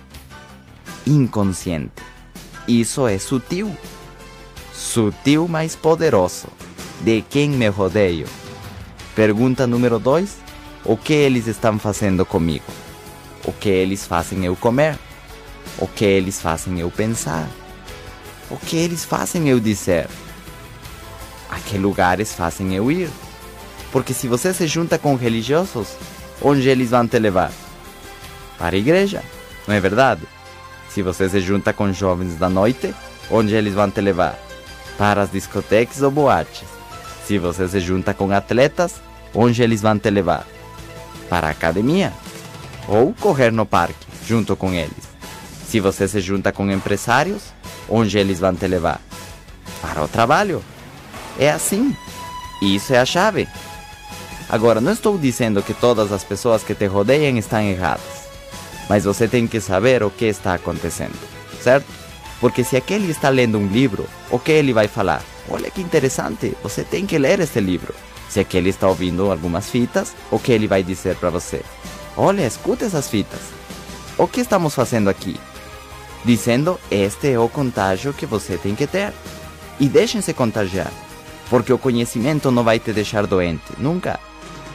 Inconsciente. Isso é sutil. Sutil, mas poderoso. De quem me rodeio? Pergunta número 2. O que eles estão fazendo comigo? O que eles fazem eu comer? O que eles fazem eu pensar? O que eles fazem eu dizer? A que lugares fazem eu ir? Porque se você se junta com religiosos, onde eles vão te levar? Para a igreja, não é verdade? Se você se junta com jovens da noite, onde eles vão te levar? Para as discotecas ou boates. Se você se junta com atletas, onde eles vão te levar? Para a academia. Ou correr no parque, junto com eles. Se você se junta com empresários, onde eles vão te levar? Para o trabalho. É assim. Isso é a chave. Agora, não estou dizendo que todas as pessoas que te rodeiam estão erradas. Mas você tem que saber o que está acontecendo, certo? Porque se aquele está lendo um livro, o que ele vai falar? Olha que interessante, você tem que ler este livro. Se aquele está ouvindo algumas fitas, o que ele vai dizer para você? Olha, escuta essas fitas. O que estamos fazendo aqui? Dizendo, este é o contágio que você tem que ter. E deixem-se contagiar, porque o conhecimento não vai te deixar doente, nunca.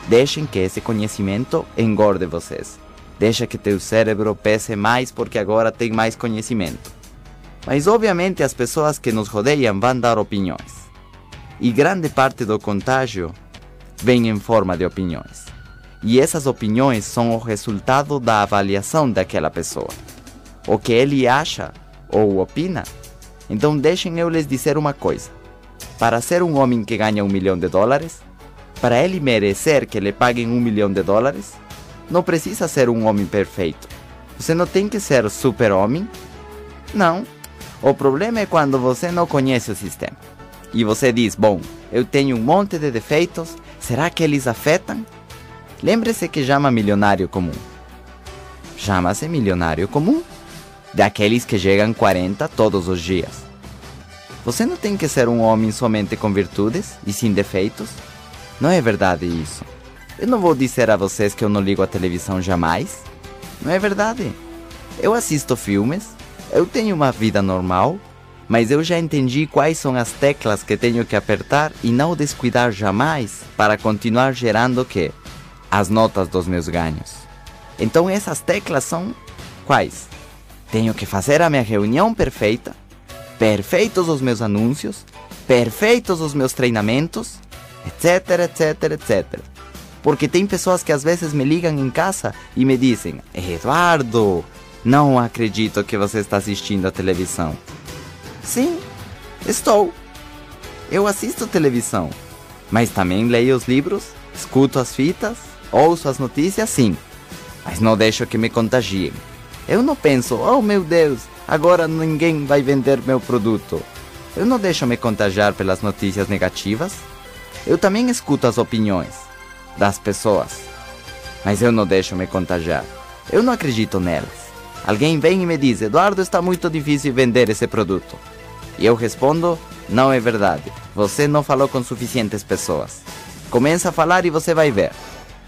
Deixem que esse conhecimento engorde vocês. Deixa que teu cérebro pese mais porque agora tem mais conhecimento. Mas obviamente as pessoas que nos rodeiam vão dar opiniões. E grande parte do contágio vem em forma de opiniões. E essas opiniões são o resultado da avaliação daquela pessoa. O que ele acha ou opina. Então deixem eu lhes dizer uma coisa. Para ser um homem que ganha um milhão de dólares, para ele merecer que lhe paguem um milhão de dólares, não precisa ser um homem perfeito. Você não tem que ser super-homem. Não. O problema é quando você não conhece o sistema. E você diz: Bom, eu tenho um monte de defeitos, será que eles afetam? Lembre-se que chama milionário comum. Chama-se milionário comum. Daqueles que chegam 40 todos os dias. Você não tem que ser um homem somente com virtudes e sem defeitos. Não é verdade isso. Eu não vou dizer a vocês que eu não ligo a televisão jamais. Não é verdade. Eu assisto filmes, eu tenho uma vida normal, mas eu já entendi quais são as teclas que tenho que apertar e não descuidar jamais para continuar gerando o quê? As notas dos meus ganhos. Então essas teclas são quais? Tenho que fazer a minha reunião perfeita, perfeitos os meus anúncios, perfeitos os meus treinamentos, etc, etc, etc. Porque tem pessoas que às vezes me ligam em casa e me dizem: Eduardo, não acredito que você está assistindo a televisão. Sim, estou. Eu assisto televisão, mas também leio os livros, escuto as fitas, ouço as notícias, sim. Mas não deixo que me contagiem. Eu não penso, oh meu Deus, agora ninguém vai vender meu produto. Eu não deixo me contagiar pelas notícias negativas. Eu também escuto as opiniões das pessoas, mas eu não deixo me contagiar. Eu não acredito nelas. Alguém vem e me diz: Eduardo, está muito difícil vender esse produto. E eu respondo: Não é verdade. Você não falou com suficientes pessoas. Começa a falar e você vai ver.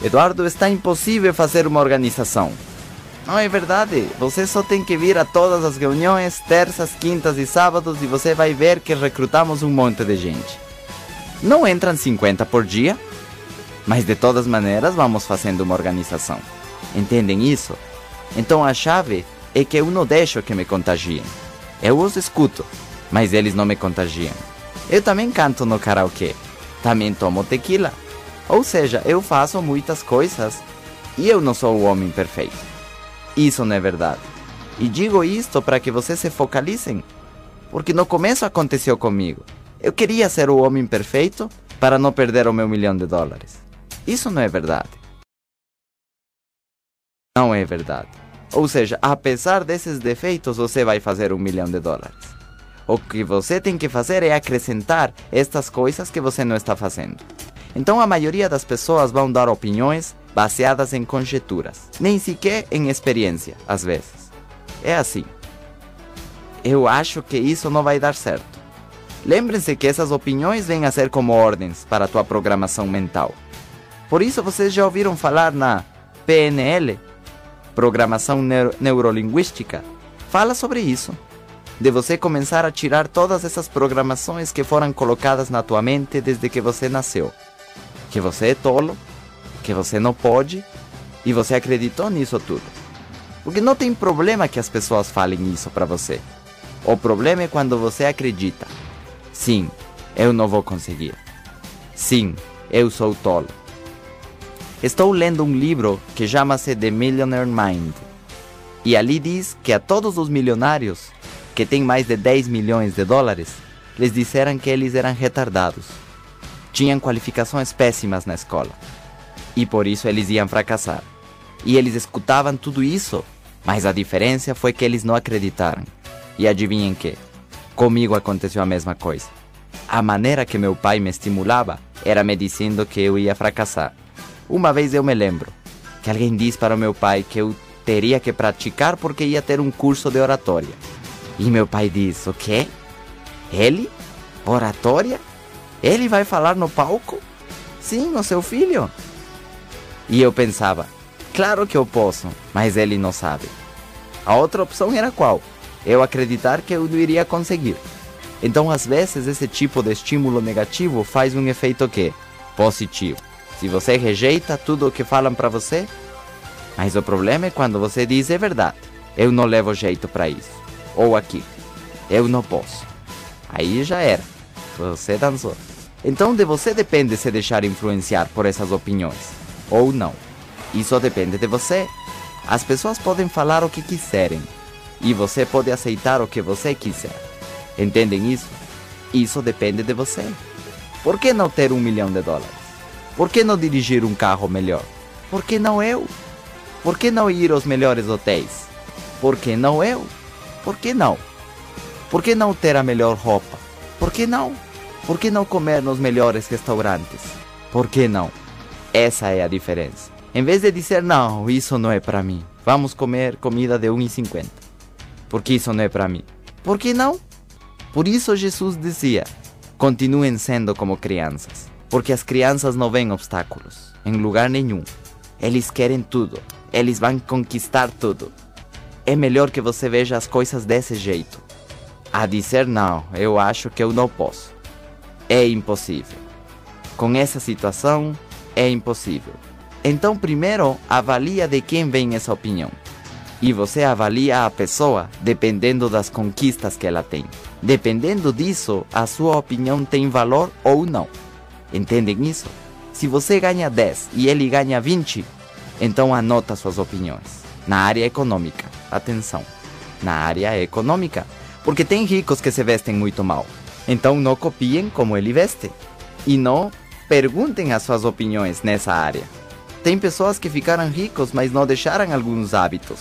Eduardo, está impossível fazer uma organização. Não é verdade. Você só tem que vir a todas as reuniões, terças, quintas e sábados, e você vai ver que recrutamos um monte de gente. Não entram 50 por dia, mas de todas maneiras vamos fazendo uma organização. Entendem isso? Então a chave é que eu não deixo que me contagiem. Eu os escuto, mas eles não me contagiam. Eu também canto no karaokê, também tomo tequila. Ou seja, eu faço muitas coisas e eu não sou o homem perfeito. Isso não é verdade. E digo isto para que vocês se focalizem, porque no começo aconteceu comigo. Eu queria ser o homem perfeito para não perder o meu milhão de dólares. Isso não é verdade. Não é verdade. Ou seja, apesar desses defeitos, você vai fazer um milhão de dólares. O que você tem que fazer é acrescentar estas coisas que você não está fazendo. Então a maioria das pessoas vão dar opiniões baseadas em conjecturas, nem sequer em experiência, às vezes. É assim. Eu acho que isso não vai dar certo. Lembrem-se que essas opiniões vêm a ser como ordens para a tua programação mental. Por isso vocês já ouviram falar na PNL? programação neuro neurolinguística, fala sobre isso. De você começar a tirar todas essas programações que foram colocadas na tua mente desde que você nasceu. Que você é tolo, que você não pode, e você acreditou nisso tudo. Porque não tem problema que as pessoas falem isso para você. O problema é quando você acredita. Sim, eu não vou conseguir. Sim, eu sou tolo. Estou lendo um livro que chama-se The Millionaire Mind. E ali diz que a todos os milionários que têm mais de 10 milhões de dólares, lhes disseram que eles eram retardados. Tinham qualificações péssimas na escola. E por isso eles iam fracassar. E eles escutavam tudo isso, mas a diferença foi que eles não acreditaram. E adivinhem que? Comigo aconteceu a mesma coisa. A maneira que meu pai me estimulava era me dizendo que eu ia fracassar. Uma vez eu me lembro que alguém disse para o meu pai que eu teria que praticar porque ia ter um curso de oratória. E meu pai disse: O quê? Ele? Oratória? Ele vai falar no palco? Sim, o seu filho. E eu pensava: Claro que eu posso, mas ele não sabe. A outra opção era qual? Eu acreditar que eu não iria conseguir. Então, às vezes, esse tipo de estímulo negativo faz um efeito que positivo. Se você rejeita tudo o que falam para você, mas o problema é quando você diz é verdade. Eu não levo jeito para isso. Ou aqui. Eu não posso. Aí já era. Você dançou. Então de você depende se deixar influenciar por essas opiniões. Ou não. Isso depende de você. As pessoas podem falar o que quiserem. E você pode aceitar o que você quiser. Entendem isso? Isso depende de você. Por que não ter um milhão de dólares? Por que não dirigir um carro melhor? Por que não eu? Por que não ir aos melhores hotéis? Por que não eu? Por que não? Por que não ter a melhor roupa? Por que não? Por que não comer nos melhores restaurantes? Por que não? Essa é a diferença. Em vez de dizer, não, isso não é para mim, vamos comer comida de 1,50. Porque isso não é para mim. Por que não? Por isso Jesus dizia: continuem sendo como crianças. Porque as crianças não veem obstáculos em lugar nenhum. Eles querem tudo. Eles vão conquistar tudo. É melhor que você veja as coisas desse jeito. A dizer não, eu acho que eu não posso. É impossível. Com essa situação, é impossível. Então, primeiro, avalia de quem vem essa opinião. E você avalia a pessoa dependendo das conquistas que ela tem. Dependendo disso, a sua opinião tem valor ou não. Entendem isso? Se você ganha 10 e ele ganha 20, então anota suas opiniões. Na área econômica, atenção. Na área econômica. Porque tem ricos que se vestem muito mal. Então não copiem como ele veste. E não perguntem as suas opiniões nessa área. Tem pessoas que ficaram ricos, mas não deixaram alguns hábitos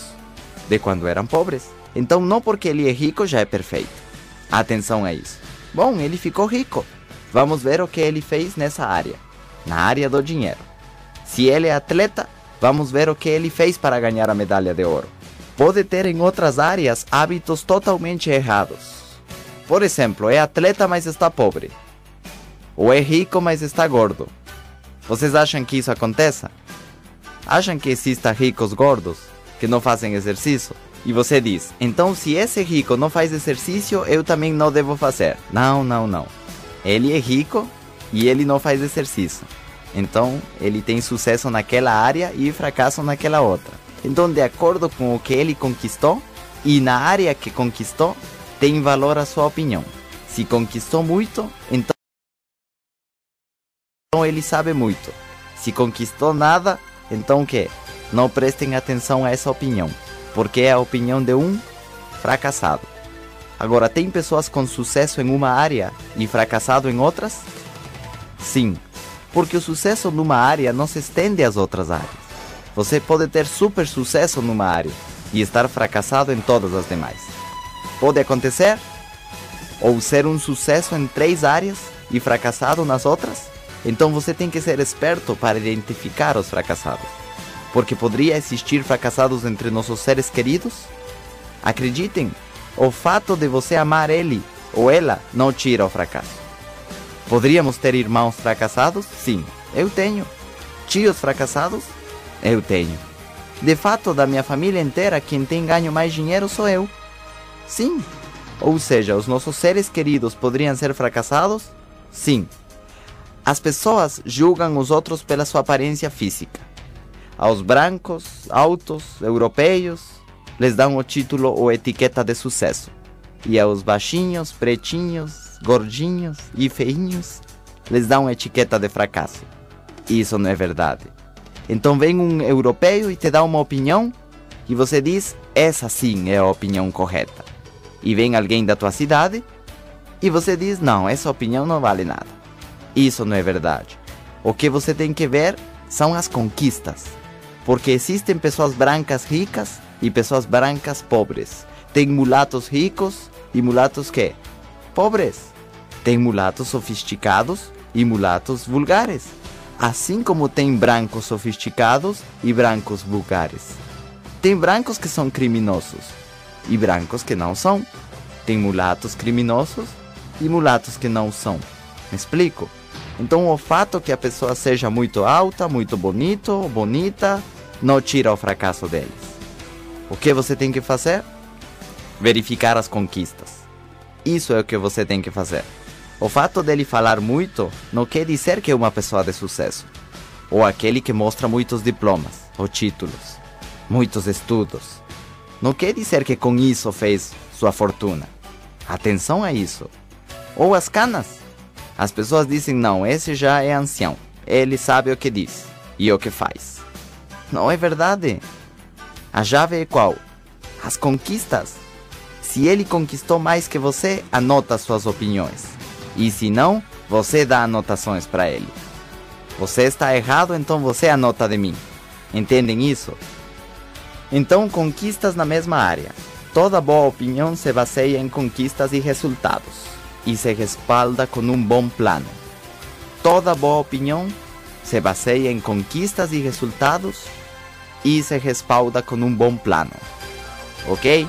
de quando eram pobres. Então, não porque ele é rico já é perfeito. Atenção a isso. Bom, ele ficou rico. Vamos ver o que ele fez nessa área, na área do dinheiro. Se ele é atleta, vamos ver o que ele fez para ganhar a medalha de ouro. Pode ter em outras áreas hábitos totalmente errados. Por exemplo, é atleta, mas está pobre. Ou é rico, mas está gordo. Vocês acham que isso aconteça? Acham que existam ricos gordos que não fazem exercício? E você diz, então se esse rico não faz exercício, eu também não devo fazer. Não, não, não. Ele é rico e ele não faz exercício. Então ele tem sucesso naquela área e fracasso naquela outra. Então, de acordo com o que ele conquistou e na área que conquistou, tem valor a sua opinião. Se conquistou muito, então ele sabe muito. Se conquistou nada, então que? Não prestem atenção a essa opinião, porque é a opinião de um fracassado. Agora, tem pessoas com sucesso em uma área e fracassado em outras? Sim, porque o sucesso numa área não se estende às outras áreas. Você pode ter super sucesso numa área e estar fracassado em todas as demais. Pode acontecer? Ou ser um sucesso em três áreas e fracassado nas outras? Então você tem que ser esperto para identificar os fracassados. Porque poderia existir fracassados entre nossos seres queridos? Acreditem, o fato de você amar ele ou ela não tira o fracasso. Poderíamos ter irmãos fracassados? Sim, eu tenho. Tios fracassados? Eu tenho. De fato, da minha família inteira, quem tem ganho mais dinheiro sou eu. Sim. Ou seja, os nossos seres queridos poderiam ser fracassados? Sim. As pessoas julgam os outros pela sua aparência física. Aos brancos, altos, europeus, les dão o título ou etiqueta de sucesso. E aos baixinhos, pretinhos, gordinhos e feinhos, les dão etiqueta de fracasso. Isso não é verdade. Então vem um europeu e te dá uma opinião e você diz: essa sim é a opinião correta. E vem alguém da tua cidade e você diz: não, essa opinião não vale nada. Isso não é verdade. O que você tem que ver são as conquistas. Porque existem pessoas brancas ricas e pessoas brancas pobres. Tem mulatos ricos e mulatos que? Pobres. Tem mulatos sofisticados e mulatos vulgares assim como tem brancos sofisticados e brancos vulgares. Tem brancos que são criminosos e brancos que não são. Tem mulatos criminosos e mulatos que não são. Me explico? Então o fato que a pessoa seja muito alta, muito bonito, bonita, não tira o fracasso deles. O que você tem que fazer? Verificar as conquistas. Isso é o que você tem que fazer. O fato dele falar muito não quer dizer que é uma pessoa de sucesso. Ou aquele que mostra muitos diplomas ou títulos, muitos estudos. Não quer dizer que com isso fez sua fortuna. Atenção a isso. Ou as canas. As pessoas dizem: não, esse já é ancião. Ele sabe o que diz e o que faz. Não é verdade. A chave é qual? As conquistas. Se ele conquistou mais que você, anota suas opiniões. E se não, você dá anotações para ele. Você está errado, então você anota de mim. Entendem isso? Então, conquistas na mesma área. Toda boa opinião se baseia em conquistas e resultados e se respalda com um bom plano. Toda boa opinião se baseia em conquistas e resultados e se respalda com um bom plano. Ok?